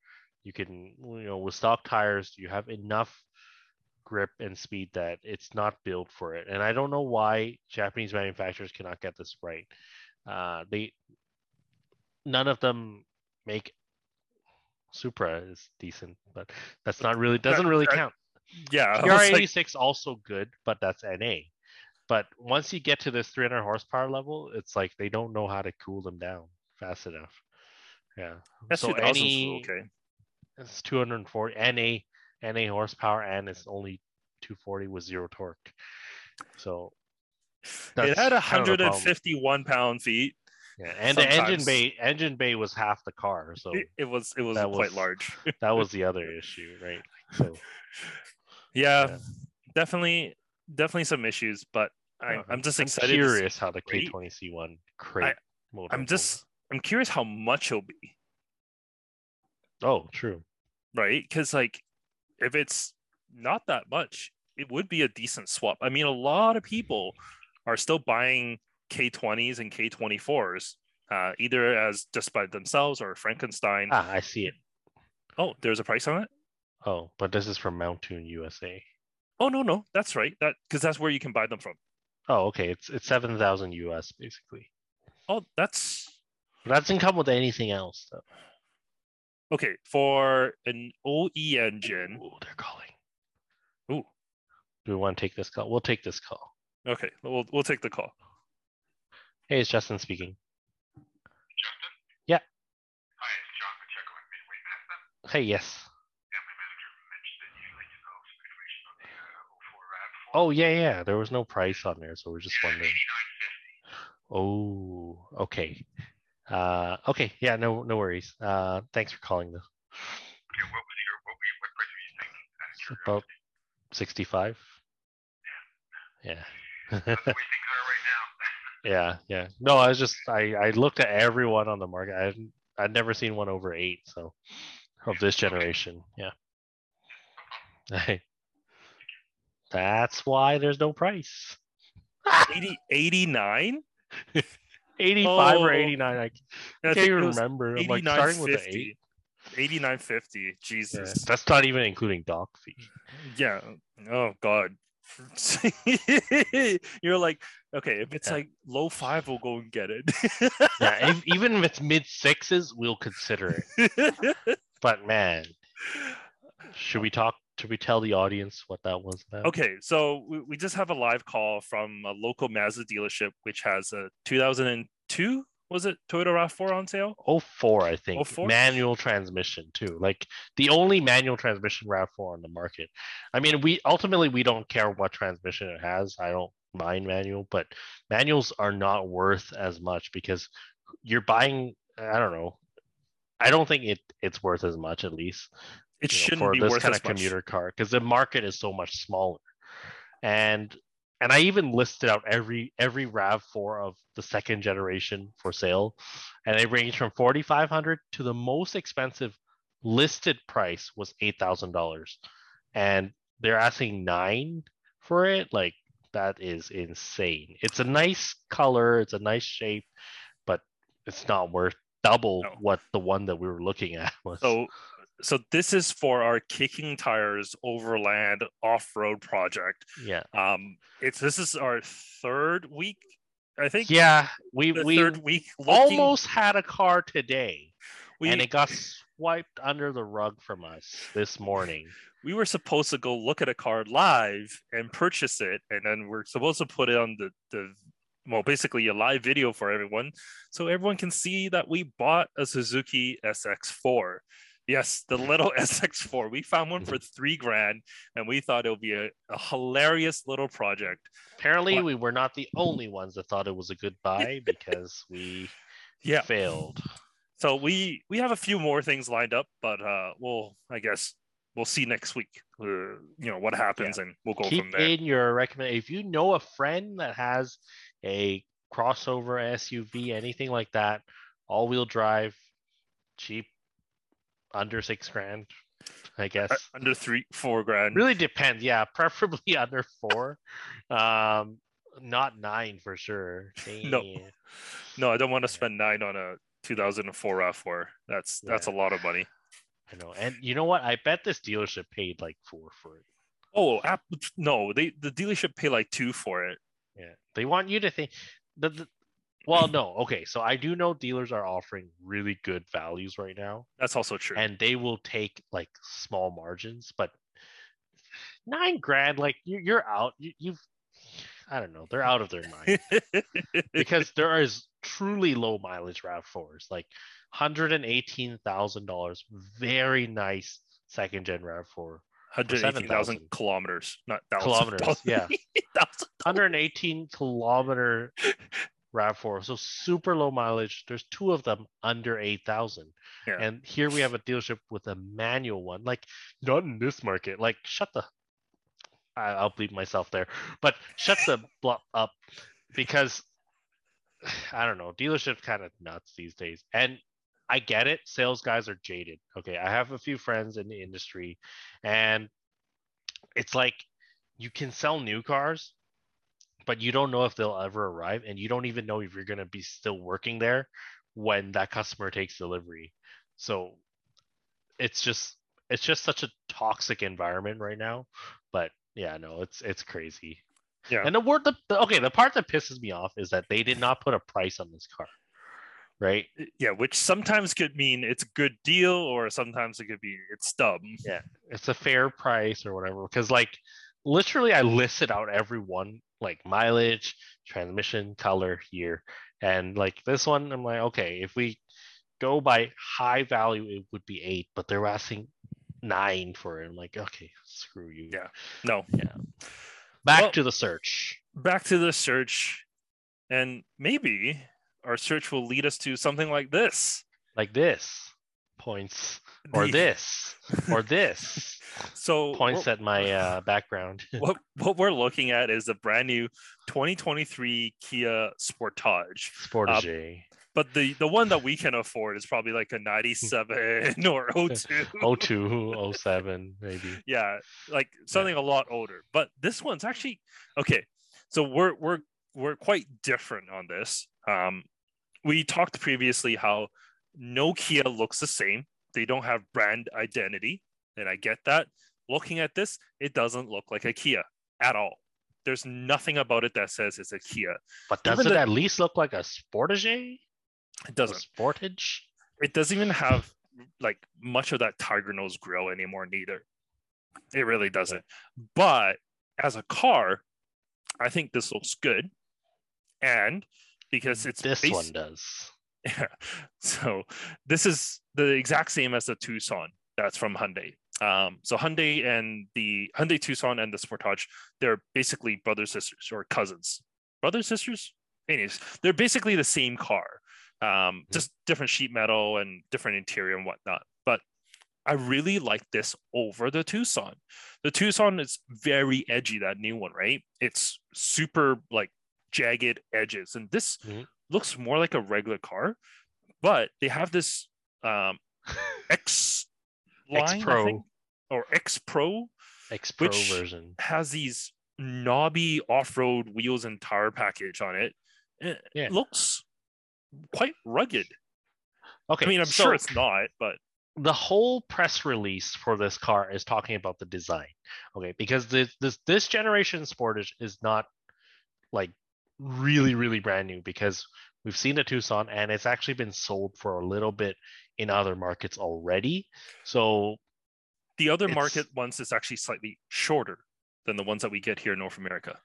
you can you know with stock tires, you have enough grip and speed that it's not built for it. And I don't know why Japanese manufacturers cannot get this right. Uh, they none of them make Supra is decent, but that's not really doesn't really count. yeah I was like, TR86 also good, but that's NA. But once you get to this 300 horsepower level, it's like they don't know how to cool them down fast enough. Yeah. so S2000s any okay it's 240 NA NA horsepower and it's only 240 with zero torque. So it had that's kind of the problem. 151 pound feet Yeah, and the engine bay engine bay was half the car, so it, it was it was quite was- large *laughs* that was the other *laughs* issue, right? So yeah, Yeah. definitely definitely some issues but I, uh, i'm just I'm excited curious how the. K20C1 crate motor. i'm just i'm curious how much it'll be oh true. right because like if it's not that much it would be a decent swap i mean a lot of people are still buying k20s and k24s uh, either as just by themselves or frankenstein Ah, I see it. oh there's a price on it Oh, but this is from Mountune USA. oh no no that's right that because that's where you can buy them from Oh, okay. It's it's seven thousand US basically. oh that's But that doesn't come with anything else though. okay for an oe engine Ooh, they're calling. Ooh. Do we want to take this call? We'll take this call. okay we'll, we'll take the call Hey, it's Justin speaking. Justin? Yeah. Hi, it's John Pacheco with Midway Management. Hey, yes. Yeah, my manager mentioned that you'd like to know some information on the uh, 04 RAV4. Oh yeah, yeah. There was no price on there, so we're just yeah, wondering. Oh, okay. Uh, okay. Yeah, no, no worries. Uh, thanks for calling though. Okay, what was your, what were you, what price were you thinking? you're About 65. Yeah. That's the way things are right now. *laughs* yeah, yeah. No, I was just I I looked at everyone on the market. I hadn't, I'd never seen one over eight, so of this generation. Yeah. *laughs* That's why there's no price. 80, 89? *laughs* 85 or Oh. 89. I I can't even remember. I'm like starting with the eight. 89.50. Yeah, Jesus. That's not even including dock fee. Yeah. Oh God. *laughs* You're like, okay, if it's Yeah. like low five, we'll go and get it. Yeah, *laughs* if, even if it's mid sixes, we'll consider it. *laughs* But man, should we talk? Should we tell the audience what that was about? okay, so we, we just have a live call from a local Mazda dealership, which has a 2002 was it Toyota RAV4 on sale? Oh four, I think. 04? Manual transmission too. Like the only manual transmission RAV4 on the market. I mean, we ultimately we don't care what transmission it has. I don't mind manual, but manuals are not worth as much because you're buying. I don't know. I don't think it it's worth as much at least It shouldn't for be this worth kind of much. commuter car because the market is so much smaller. And and i even listed out every every rav4 of the second generation for sale and they range from 4500 to the most expensive listed price was $8000 and they're asking nine for it? Like that is insane. It's a nice color it's a nice shape but it's not worth double No. what the one that we were looking at *laughs* was. So, so this is for our kicking tires overland off-road project. yeah Um, it's this is our third week, I think. Yeah, we we third week. looking- almost had a car today, we, and it got swiped under the rug from us this morning. we were supposed to go look at a car live and purchase it, and then we're supposed to put it on the the well, basically a live video for everyone, so everyone can see that we bought a Suzuki SX4. Yes, the little *laughs* SX4. We found one for three grand, and we thought it would be a, a hilarious little project. Apparently, What? we were not the only ones that thought it was a good buy *laughs* because we Yeah. failed. So we we have a few more things lined up, but uh, we'll I guess we'll see next week. Uh, you know what happens, and we'll go from Keep there. in your recommend if you know a friend that has a crossover SUV, anything like that, all-wheel drive, cheap, under six grand, I guess. Uh, under three, four grand. really depends yeah preferably *laughs* under four um not nine for sure *laughs* No. No, I don't want to spend nine on a 2004 RAV4. That's that's a lot of money. i know and you know what i bet this dealership paid like four for it Oh, app, no, they the dealership pay like two for it. yeah they want you to think the, the well no okay so i do know dealers are offering really good values right now That's also true. and they will take like small margins but nine grand like you, you're out you, you've i don't know they're out of their mind *laughs* because there is truly low mileage RAV4s, like hundred and eighteen thousand dollars. Very nice second gen RAV4. 118,000 kilometers, not thousand. Kilometers, yeah. *laughs* Thousand. Hundred and eighteen kilometer RAV4. So super low mileage. There's two of them under eight thousand. Yeah. And here we have a dealership with a manual one. Like not in this market. Like shut the. I, I'll bleep myself there, but shut the blup up because *sighs* I don't know. Dealership's kind of nuts these days, and I get it. Sales guys are jaded. Okay, I have a few friends in the industry, and it's like you can sell new cars, but you don't know if they'll ever arrive, and you don't even know if you're gonna be still working there when that customer takes delivery. So it's just it's just such a toxic environment right now. But yeah, no, it's it's crazy. Yeah. And the word the, the okay, the part that pisses me off is that they did not put a price on this car. Right? Yeah, which sometimes could mean it's a good deal, or sometimes it could be it's dumb. Yeah. It's a fair price or whatever. Because like literally I listed out every one, like mileage, transmission, color, year. And like this one, I'm like, okay, if we go by high value, it would be eight, but they're asking nine for it. I'm like, okay, screw you. Yeah. No, Yeah. Back Well- to the search. back to the search, and maybe our search will lead us to something like this. Like this. points or The- this or this *laughs* So points what- at my uh, background. *laughs* what what we're looking at is a brand new 2023 Kia Sportage. Sportage. But the the one that we can afford is probably like a 97 *laughs* or 02. 02, 07, maybe. yeah, like something a lot older. But this one's actually okay. So we're we're we're quite different on this. Um, we talked previously how no Kia looks the same. They don't have brand identity, and I get that. Looking at this, it doesn't look like a Kia at all. There's nothing about it that says it's a Kia. But does Even it the- at least look like a Sportage? It doesn't. Sportage? It doesn't even have like much of that tiger nose grill anymore. Neither. It really doesn't. But as a car, I think this looks good, and because it's This one does. Yeah. *laughs* So this is the exact same as the Tucson that's from Hyundai. Um, so Hyundai and the Hyundai Tucson and the Sportage, they're basically brother sisters or cousins. Brother sisters? Anyways, they're basically the same car, um, just different sheet metal and different interior and whatnot. But I really like this over the Tucson. The Tucson is very edgy, that new one, right? It's super like jagged edges. And this Mhm. looks more like a regular car, but they have this um, *laughs* X line, X-Pro. think, or X Pro X Pro Which- version. has these knobby off-road wheels and tire package on it. It Yeah. looks quite rugged. Okay. I mean, I'm so sure it's not, but the whole press release for this car is talking about the design. Okay, because this this this generation Sportage is not like really really brand new because we've seen the Tucson and it's actually been sold for a little bit in other markets already. So the other market ones is actually slightly shorter than the ones that we get here in North America.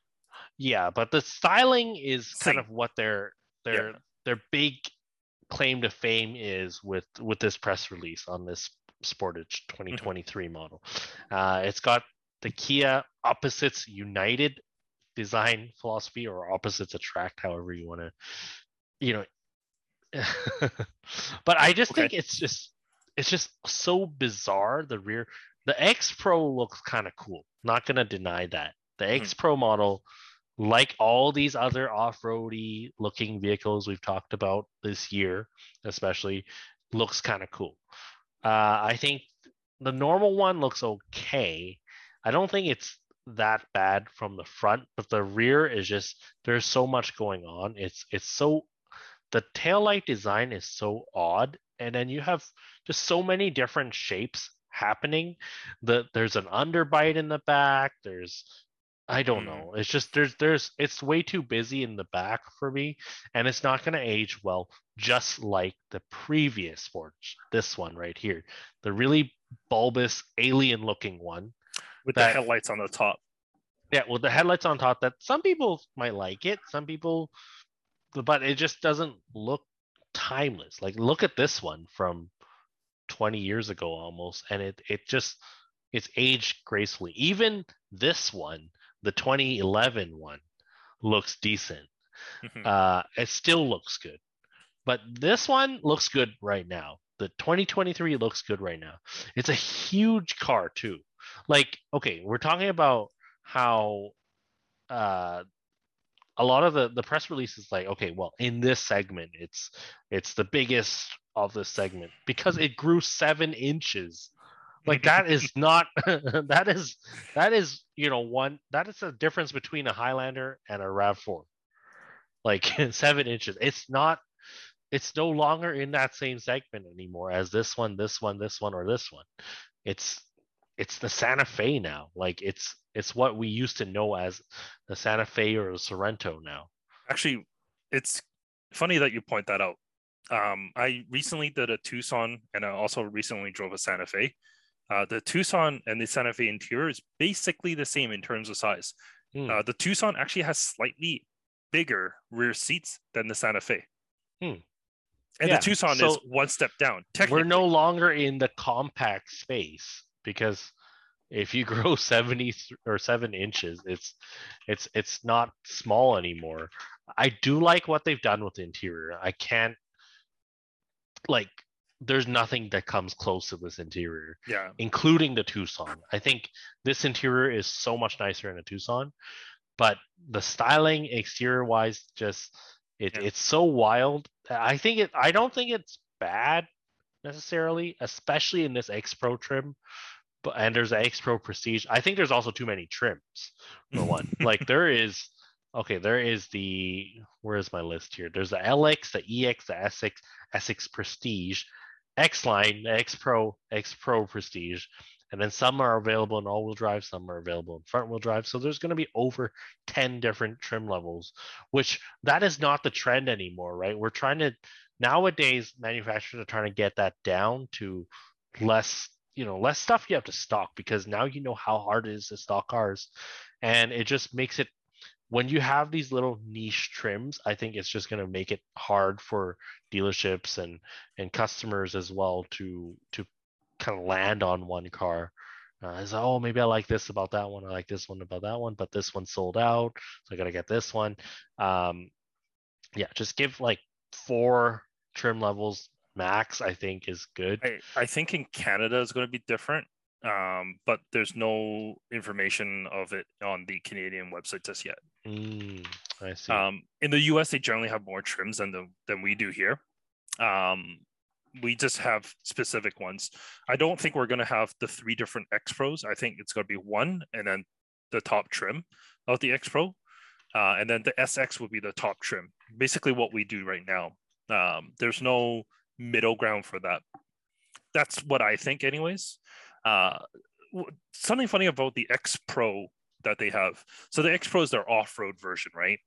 yeah, but the styling is kind of what their their their big claim to fame is with with this press release on this Sportage 2023 model. Uh, it's got the Kia opposites united design philosophy or opposites attract, however you want to, you know. *laughs* but I just Okay. think it's just it's just so bizarre. The rear, the X Pro looks kind of cool. Not gonna deny that. The. X Pro model, like all these other off-roady looking vehicles we've talked about this year, especially, looks kind of cool. Uh, I think the normal one looks okay. I don't think it's that bad from the front, but the rear is just there's so much going on. It's it's so the taillight design is so odd, and then you have just so many different shapes happening. The there's an underbite in the back. There's I don't Mm. know. It's just there's there's it's way too busy in the back for me, and it's not going to age well. Just like the previous Sportage, this one right here, the really bulbous alien-looking one. with That- the headlights on the top. Yeah, with the headlights on top, that some people might like it, some people, but it just doesn't look timeless. Like look at this one from 20 years ago almost, and it it just it's aged gracefully. Even this one, the 2011 one, looks decent. Mhm. Uh, it still looks good, but this one looks good right now. The 2023 looks good right now. It's a huge car too. Like, okay, we're talking about how uh, a lot of the the press release is like, okay, well, in this segment, it's it's the biggest of this segment because it grew seven inches. Like that is *laughs* not *laughs* that is that is you know one that is the difference between a Highlander and a Rav Four. Like *laughs* seven inches. It's not. It's no longer in that same segment anymore as this one, this one, this one, or this one. It's it's the Santa Fe now. Like it's it's what we used to know as the Santa Fe or the Sorento now. Actually, it's funny that you point that out. Um, I recently did a Tucson and I also recently drove a Santa Fe. Uh, the Tucson and the Santa Fe interior is basically the same in terms of size. Hmm. Uh, the Tucson actually has slightly bigger rear seats than the Santa Fe. Hmm. And Yeah, the Tucson is one step down. We're no longer in the compact space because if you *laughs* grow 70 or 7 inches it's it's it's not small anymore i do like what they've done with the interior i can't like there's nothing that comes close to this interior, Yeah. including the Tucson. I think this interior is so much nicer in a Tucson, but the styling exterior wise, just it, Yeah. it's so wild. I think it. I don't think it's bad necessarily, especially in this X Pro trim. But and there's an X Pro Prestige. I think there's also too many trims for one. *laughs* like there is okay, there is the where is my list here? There's the LX, the EX, the SX, SX Prestige, X line, the X Pro, X Pro Prestige, and then some are available in all-wheel drive, some are available in front-wheel drive. So there's going to be over 10 different trim levels, which that is not the trend anymore, right? We're trying to nowadays manufacturers are trying to get that down to less you know less stuff you have to stock because now you know how hard it is to stock cars. And it just makes it when you have these little niche trims i think it's just going to make it hard for dealerships and and customers as well to to kind of land on one car. Uh, it's oh maybe i like this about that one. I like this one about that one but this one sold out so i gotta get this one. Um yeah just give like four trim levels max i think is good I, I think in Canada is going to be different, um, but there's no information of it on the Canadian website just yet. Mm, i see Um, in the US, they generally have more trims than the, than we do here. Um, we just have specific ones. I don't think we're going to have the three different X Pros. I think it's going to be one and then the top trim of the X Pro. Uh, and then the SX would be the top trim. Basically, what we do right now. Um, there's no middle ground for that. That's what I think, anyways. Uh, something funny about the X Pro that they have. So the X Pro is their off-road version, right?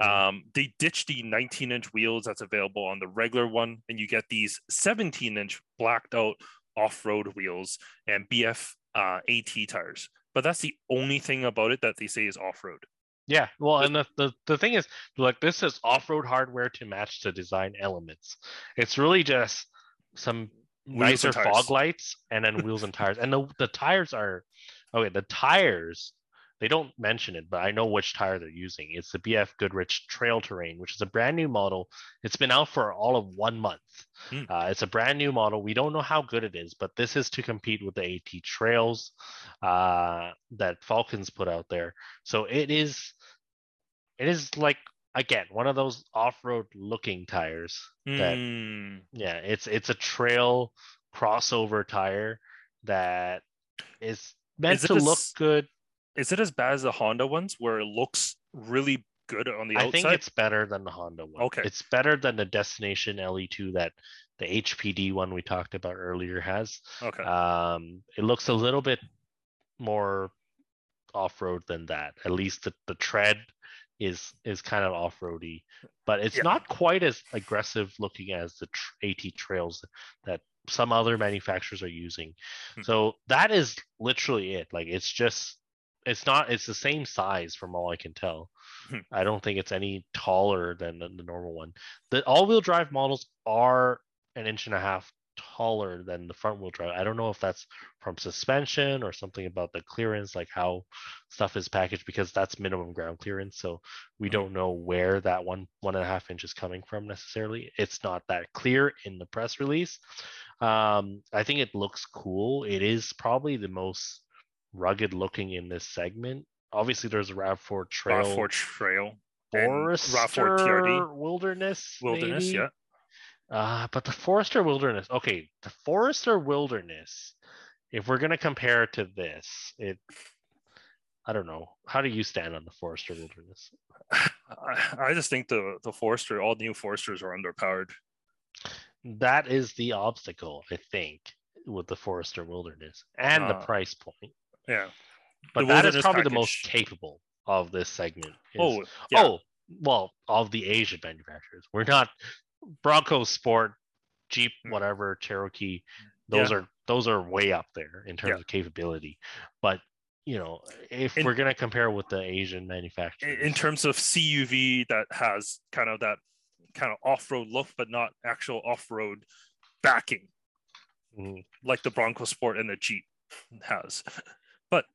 Um, they ditched the 19-inch wheels that's available on the regular one, and you get these 17-inch blacked out off-road wheels and BF uh, AT tires. But that's the only thing about it that they say is off-road. Yeah, well, and the, the the thing is, like, this is off-road hardware to match the design elements. It's really just some Wheels nicer fog lights and then wheels and tires. And the the tires are okay. The tires they don't mention it, but I know which tire they're using. It's the BF Goodrich Trail Terrain, which is a brand new model. It's been out for all of one month. Hmm. Uh, it's a brand new model. We don't know how good it is, but this is to compete with the AT Trails uh, that Falkens put out there. So it is it is like again one of those off-road looking tires That- Mm, yeah it's it's a trail crossover tire that is meant Is to a look good is it as bad as the Honda ones where it looks really good on the outside? i outside? think it's better than the honda one Okay. it's better than the destination le2 that the hpd one we talked about earlier has okay. um it looks a little bit more off-road than that at least the, the tread is is kind of off-roady but it's Yeah. not quite as aggressive looking as the tr- at trails that some other manufacturers are using Hmm. so that is literally it like it's just it's not it's the same size from all i can tell Hmm. i don't think it's any taller than the, the normal one the all-wheel drive models are an inch and a half taller than the front wheel drive. I don't know if that's from suspension or something about the clearance, like how stuff is packaged, because that's minimum ground clearance. So we don't know where that one one and a half inch is coming from necessarily. It's not that clear in the press release. Um, I think it looks cool. It is probably the most rugged looking in this segment. Obviously, there's a Rav4 Trail RAV4 Trail. and Forester RAV4 TRD. Wilderness. Wilderness, maybe? yeah. Uh, but the Forester Wilderness, okay, the Forester Wilderness, if we're gonna compare it to this, it, I don't know. How do you stand on the Forester Wilderness? *sighs* I, just think the the Forester, all new Foresters are underpowered. That is the obstacle, I think, with the Forester Wilderness and the Uh, price point. Yeah. But the that is probably the most capable of this segment. is- Oh, yeah. oh, well, of the Asian manufacturers. We're not Bronco Sport, Jeep, Mm. whatever, Cherokee. Those are those are way up there in terms Yeah. of capability. But you know, if In- we're gonna compare with the Asian manufacturers, in terms of CUV that has kind of that kind of off-road look, but not actual off-road backing, Mhm. like the Bronco Sport and the Jeep has. *laughs* But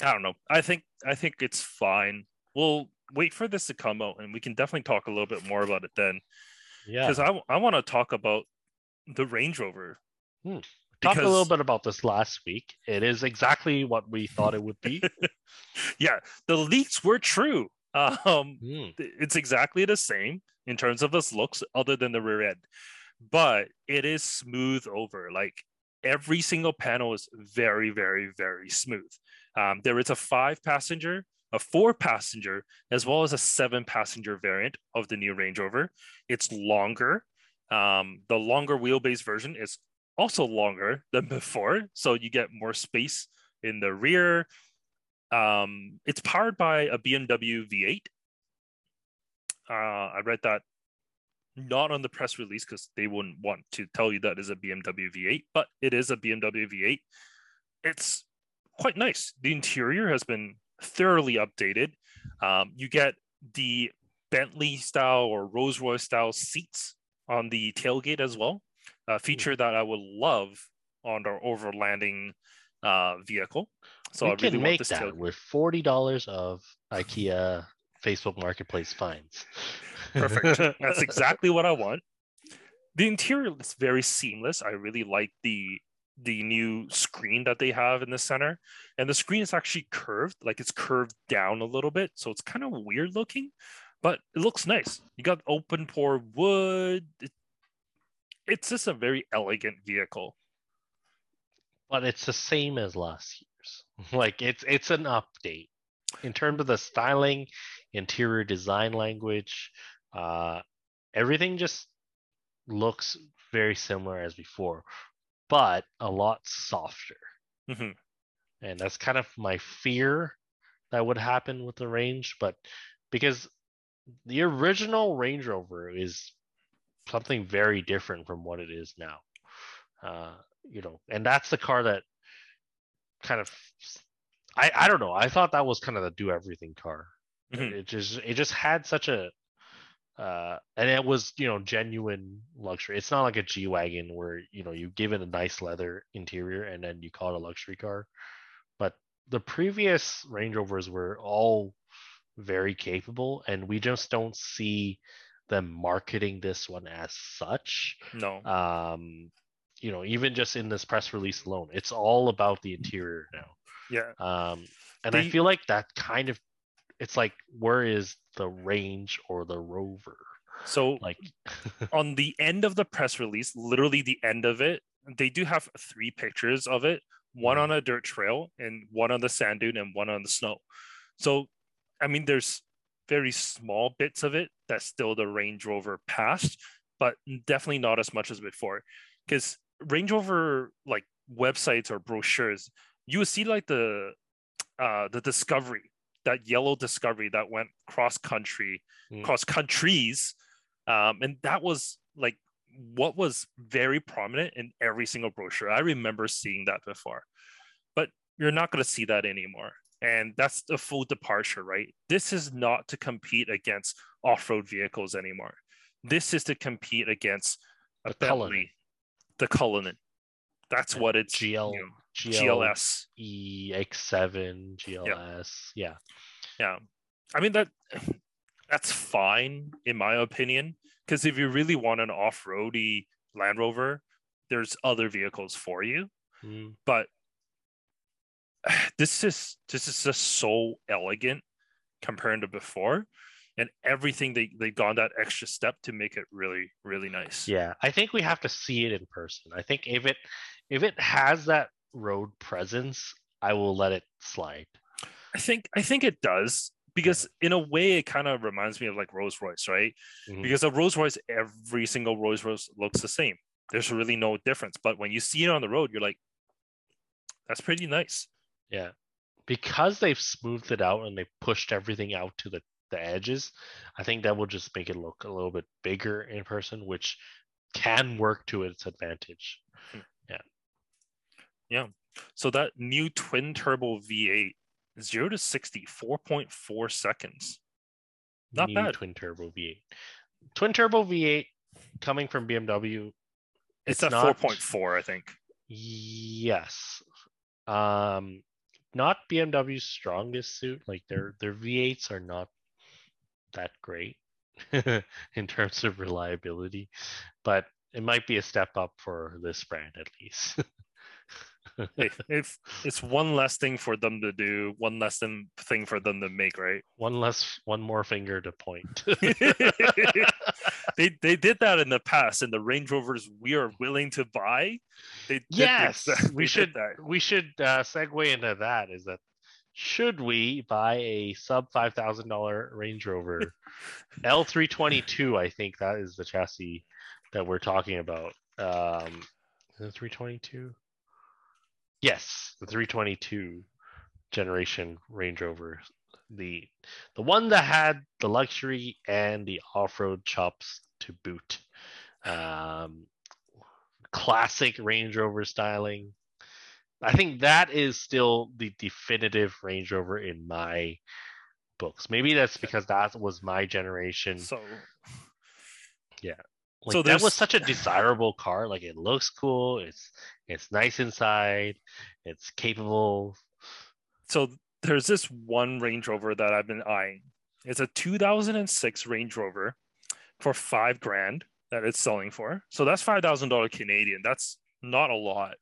I don't know. I think I think it's fine. We'll wait for this to come out, and we can definitely talk a little bit more about it then. yeah, Because I, I want to talk about the Range Rover. Talked a little bit about this last week. It is exactly what we thought it would be. *laughs* Yeah, the leaks were true. Um, Hmm. it's exactly the same in terms of its looks, other than the rear end, but it is smooth over. Like every single panel is very, very, very smooth. Um, there is a five passenger, a four passenger, as well as a seven passenger variant of the new Range Rover. It's longer. Um, the longer wheelbase version is also longer than *laughs* before, so you get more space in the rear. Um, it's powered by a BMW V8. Uh, I read that not on the press release because they wouldn't want to tell you that is a BMW V8, but it is a BMW V8. It's quite nice. The interior has been thoroughly updated. Um, you get the Bentley style or Rolls Royce style seats on the tailgate as well, a feature that I would love on our overlanding uh, vehicle. So we I really can want make that tailgate. with forty dollars of IKEA Facebook Marketplace finds. Perfect. *laughs* That's exactly what I want. The interior is very seamless. I really like the the new screen that they have in the center. And the screen is actually curved, like it's curved down a little bit. So it's kind of weird looking, but it looks nice. You got open pore wood. It's just a very elegant vehicle. but it's the same as last year's. *laughs* Like it's it's an update in terms of the styling, interior design language, uh, everything just looks very similar as before, but a lot softer. Mhm. And that's kind of my fear that would happen with the range, but because the original Range Rover is something very different from what it is now. Uh, you know, and that's the car that kind of I I don't know. I thought that was kind of the do everything car. Mhm. It just it just had such a uh and it was you know genuine luxury. It's not like a G wagon where you know you give it a nice leather interior and then you call it a luxury car. But the previous Range Rovers were all very capable, and we just don't see them marketing this one as such No. um you know even just in this press release alone it's all about the interior now Yeah. um and i feel like that kind of it's like where is the range or the rover So like *laughs* on the end of the press release, literally the end of it, they do have three pictures of it one Mhm. on a dirt trail, and one on the sand dune, and one on the snow. So, I mean, there's very small bits of it that's still the Range Rover past, but definitely not as much as before. Because Range Rover like websites or brochures, you see like the uh the discovery, that yellow discovery that went cross country, Mm. cross countries um, and that was like what was very prominent in every single brochure. I remember seeing that before, but you're not going to see that anymore. And that's a full departure, right? This is not to compete against off road vehicles anymore. This is to compete against a The Bentley, Cullinan. the Cullinan. That's And what it's GL, you know, GL, GLS. EX7, GLS. Yeah. Yeah. I mean that *sighs* that's fine in my opinion because if you really want an off-roady Land Rover, there's other vehicles for you, Mm. but *sighs* this is this is just so elegant compared to before and everything they they've gone that extra step to make it really really nice. Yeah. I think we have to see it in person. I think if it if it has that road presence, I will let it slide. I think I think it does because in a way it kind of reminds me of like Rolls Royce, right? Mhm. Because a Rolls Royce, every single Rolls Royce looks the same. There's really no difference. But when you see it on the road, you're like, that's pretty nice. Yeah. Because they've smoothed it out and they pushed everything out to the, the edges, I think that will just make it look a little bit bigger in person, which can work to its advantage. So that new twin turbo V8, zero to 60, 4.4 seconds. Not New bad. Twin turbo V8. Twin turbo V8 coming from BMW. It's, It's at not- 4.4, I think. Yes. Um not BMW's strongest suit. Like their their V8s are not that great *laughs* in terms of reliability. But it might be a step up for this brand at least. *laughs* Hey, if it's one less thing for them to do, one less than thing for them to make, right? one less, one more finger to point. *laughs* *laughs* they they did that in the past and the Range Rovers we are willing to buy. They yes, exa- we they should that. we should uh, segue into that. Is that should we buy a sub five thousand dollar Range Rover *laughs* L three twenty two? I think that is the chassis that we're talking about. Um, the three twenty two. Yes, the three twenty two generation Range Rover, the the one that had the luxury and the off road chops to boot. Um, classic Range Rover styling. I think that is still the definitive Range Rover in my books. Maybe that's because that was my generation. So Like so that was such a desirable car. Like it looks cool. It's it's nice inside. It's capable. so there's this one Range Rover that I've been eyeing. It's a 2006 Range Rover for five grand that it's selling for. So that's five thousand dollar Canadian. That's not a lot.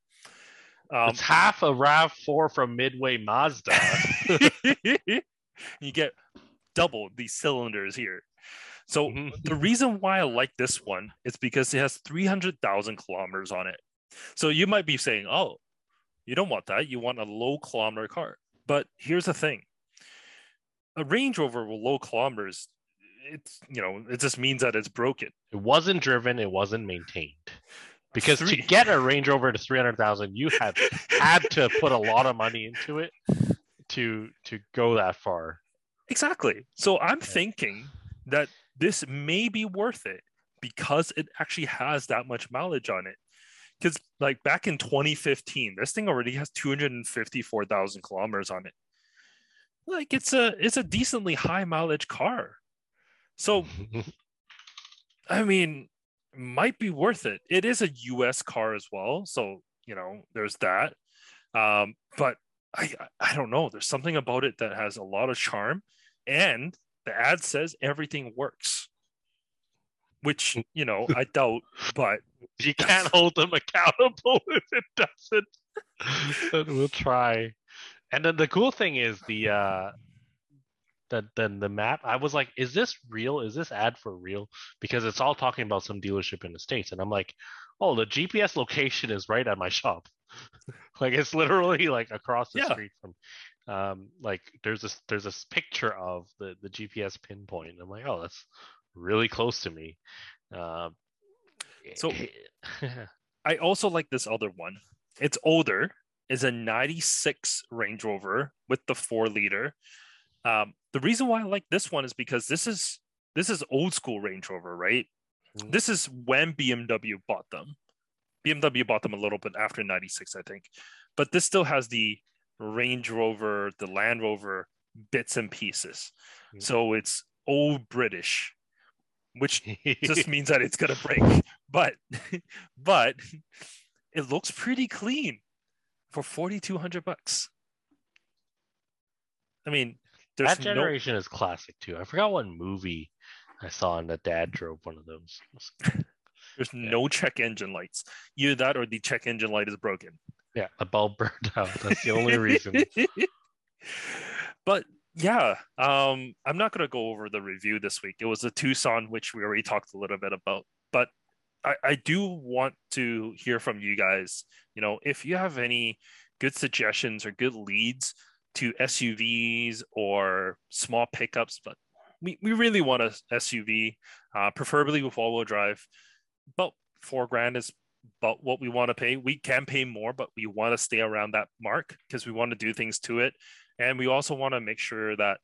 Um, it's half a Rav Four from Midway Mazda. *laughs* *laughs* you get double these cylinders here. So Mhm. the reason why I like this one is because it has 300,000 kilometers on it. So you might be saying, oh, you don't want that. You want a low kilometer car. But here's the thing a Range Rover with low kilometers, it's, you know, it just means that it's broken. It wasn't driven. It wasn't maintained. Because Three- to get a Range Rover to three hundred thousand, you have had to put a lot of money into it to to go that far. Exactly. So I'm thinking that this may be worth it because it actually has that much mileage on it. Because like back in 2015, this thing already has 254,000 kilometers on it. Like it's a it's a decently high mileage car. So *laughs* I mean, might be worth it. It is a US car as well, so you know, there's that. Um, but I I don't know. There's something about it that has a lot of charm, and the ad says everything works, which you know I doubt. But you can't hold them accountable *laughs* if it doesn't. but we'll try. And then the cool thing is the uh the then the map. I was like, is this real? Is this ad for real? Because it's all talking about some dealership in the States. And I'm like, oh, the GPS location is right at my shop. *laughs* like it's literally like across the Yeah. street from um like there's this there's this picture of the the GPS pinpoint. I'm like, oh, that's really close to me. Um So- *laughs* I also like this other one. It's older. It's a 96 Range Rover with the four liter. Um, the reason why I like this one is because this is this is old school Range Rover, right? Mhm. This is when BMW bought them. BMW bought them a little bit after 96, I think. But this still has the Range Rover, the Land Rover bits and pieces. Mhm. So it's old British, which just *laughs* means that it's gonna break. But *laughs* but it looks pretty clean for forty two hundred bucks. I mean, there's that no generation is classic too. I forgot what movie I saw and the dad drove one of those. *laughs* there's no check engine lights. Either that or the check engine light is broken. Yeah, the bulb burned *laughs* out. That's the only reason. *laughs* but yeah, um, I'm not gonna go over the review this week. It was the Tucson, which we already talked a little bit about. But I, I do want to hear from you guys. You know, if you have any good suggestions or good leads to SUVs or small pickups, but we, we really want a SUV, uh, preferably with all-wheel drive. About four grand is about what we want to pay. We can pay more, but we want to stay around that mark because we want to do things to it, and we also want to make sure that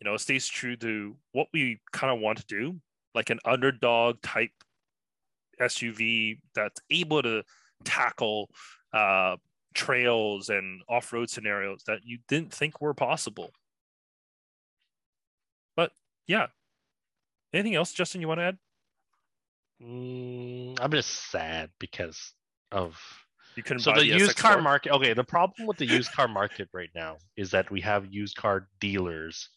you know it stays true to what we kind of want to do, like an underdog type SUV that's able to tackle uh, trails and off-road scenarios that you didn't think were possible. But yeah, anything else, Justin? You want to add? Mm, I'm just sad because of You couldn't so the used car SX4? market. Okay, the problem with the used car *laughs* market right now is that we have used car dealers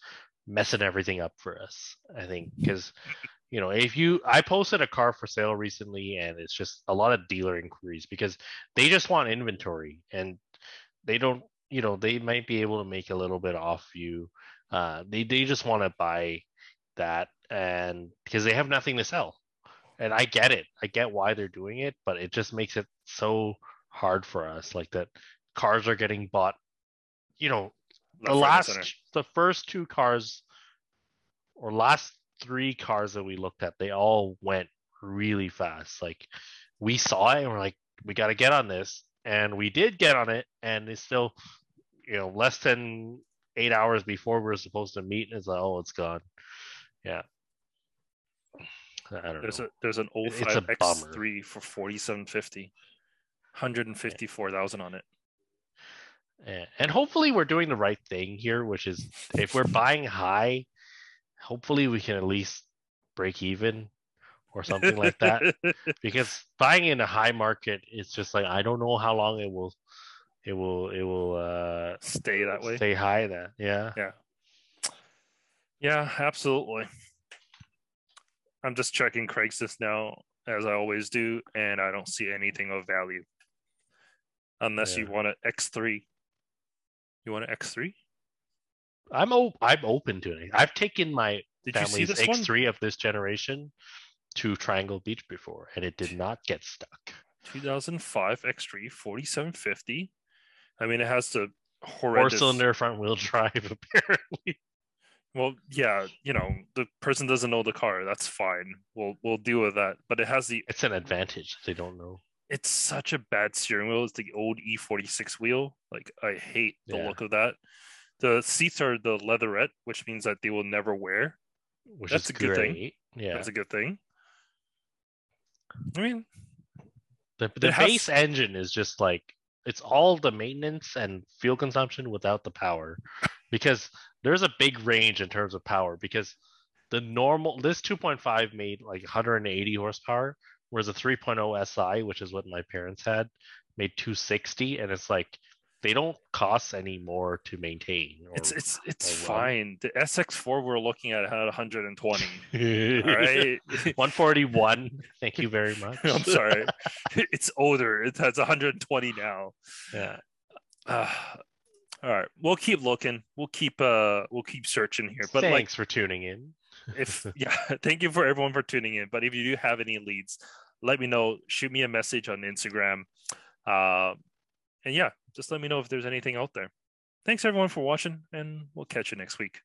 messing everything up for us. I think because you know, if you, I posted a car for sale recently, and it's just a lot of dealer inquiries because they just want inventory, and they don't, you know, they might be able to make a little bit off you. Uh, they they just want to buy that, and because they have nothing to sell, and I get it, I get why they're doing it, but it just makes it so hard for us, like that cars are getting bought. You know, the right, and last center. the first two cars or last three cars that we looked at they all went really fast like we saw it and we're like we got to get on this and we did get on it and it's still you know less than eight hours before we are supposed to meet and it's like oh it's gone yeah i don't There's know a there's an It's 05 a bummer. X3 for 4750. 154,000 on it. Yeah, and hopefully we're doing the right thing here, which is if we're buying high, hopefully we can at least break even or something like that. *laughs* Because buying in a high market, it's just like I don't know how long it will, it will, it will uh, Stay that way. stay high. That yeah, Yeah. Yeah, absolutely. I'm just checking Craigslist now, as I always do, and I don't see anything of value. Unless you want an X3. You want an X3? I'm o- I'm open to it. I've taken my Did family's? X3 of this generation to Triangle Beach before, and it did not get stuck. 2005 X3 4750. I mean, it has the four-cylinder front wheel *laughs* drive, apparently. Well, yeah, you know, the person doesn't know the car. That's fine. We'll we'll deal with that. But it has the. It's an advantage. They don't know. It's such a bad steering wheel. It's the old E46 wheel. Like I hate the Yeah. look of that. The seats are the leatherette, which means that they will never wear. which That's is a good thing. Yeah, That's a good thing. I mean, the the it has- base engine is just like it's all the maintenance and fuel consumption without the power, because there's a big range in terms of power. Because the normal this 2.5 made like 180 horsepower, whereas a 3.0 SI, which is what my parents had, made 260, and it's like they don't cost any more to maintain. it's or- it's it's or fine. The SX4 we're looking at had 120. All *laughs* All right. *laughs* 141. Thank you very much. *laughs* I'm sorry. it's older. It has 120 now. Yeah. Uh, all right. We'll keep looking. We'll keep uh we'll keep searching here. But Thanks for tuning in. *laughs* if yeah, *laughs* thank you for everyone for tuning in. But if you do have any leads, let me know. Shoot me a message on Instagram. Uh, and yeah, just let me know if there's anything out there. Thanks everyone for watching, and we'll catch you next week.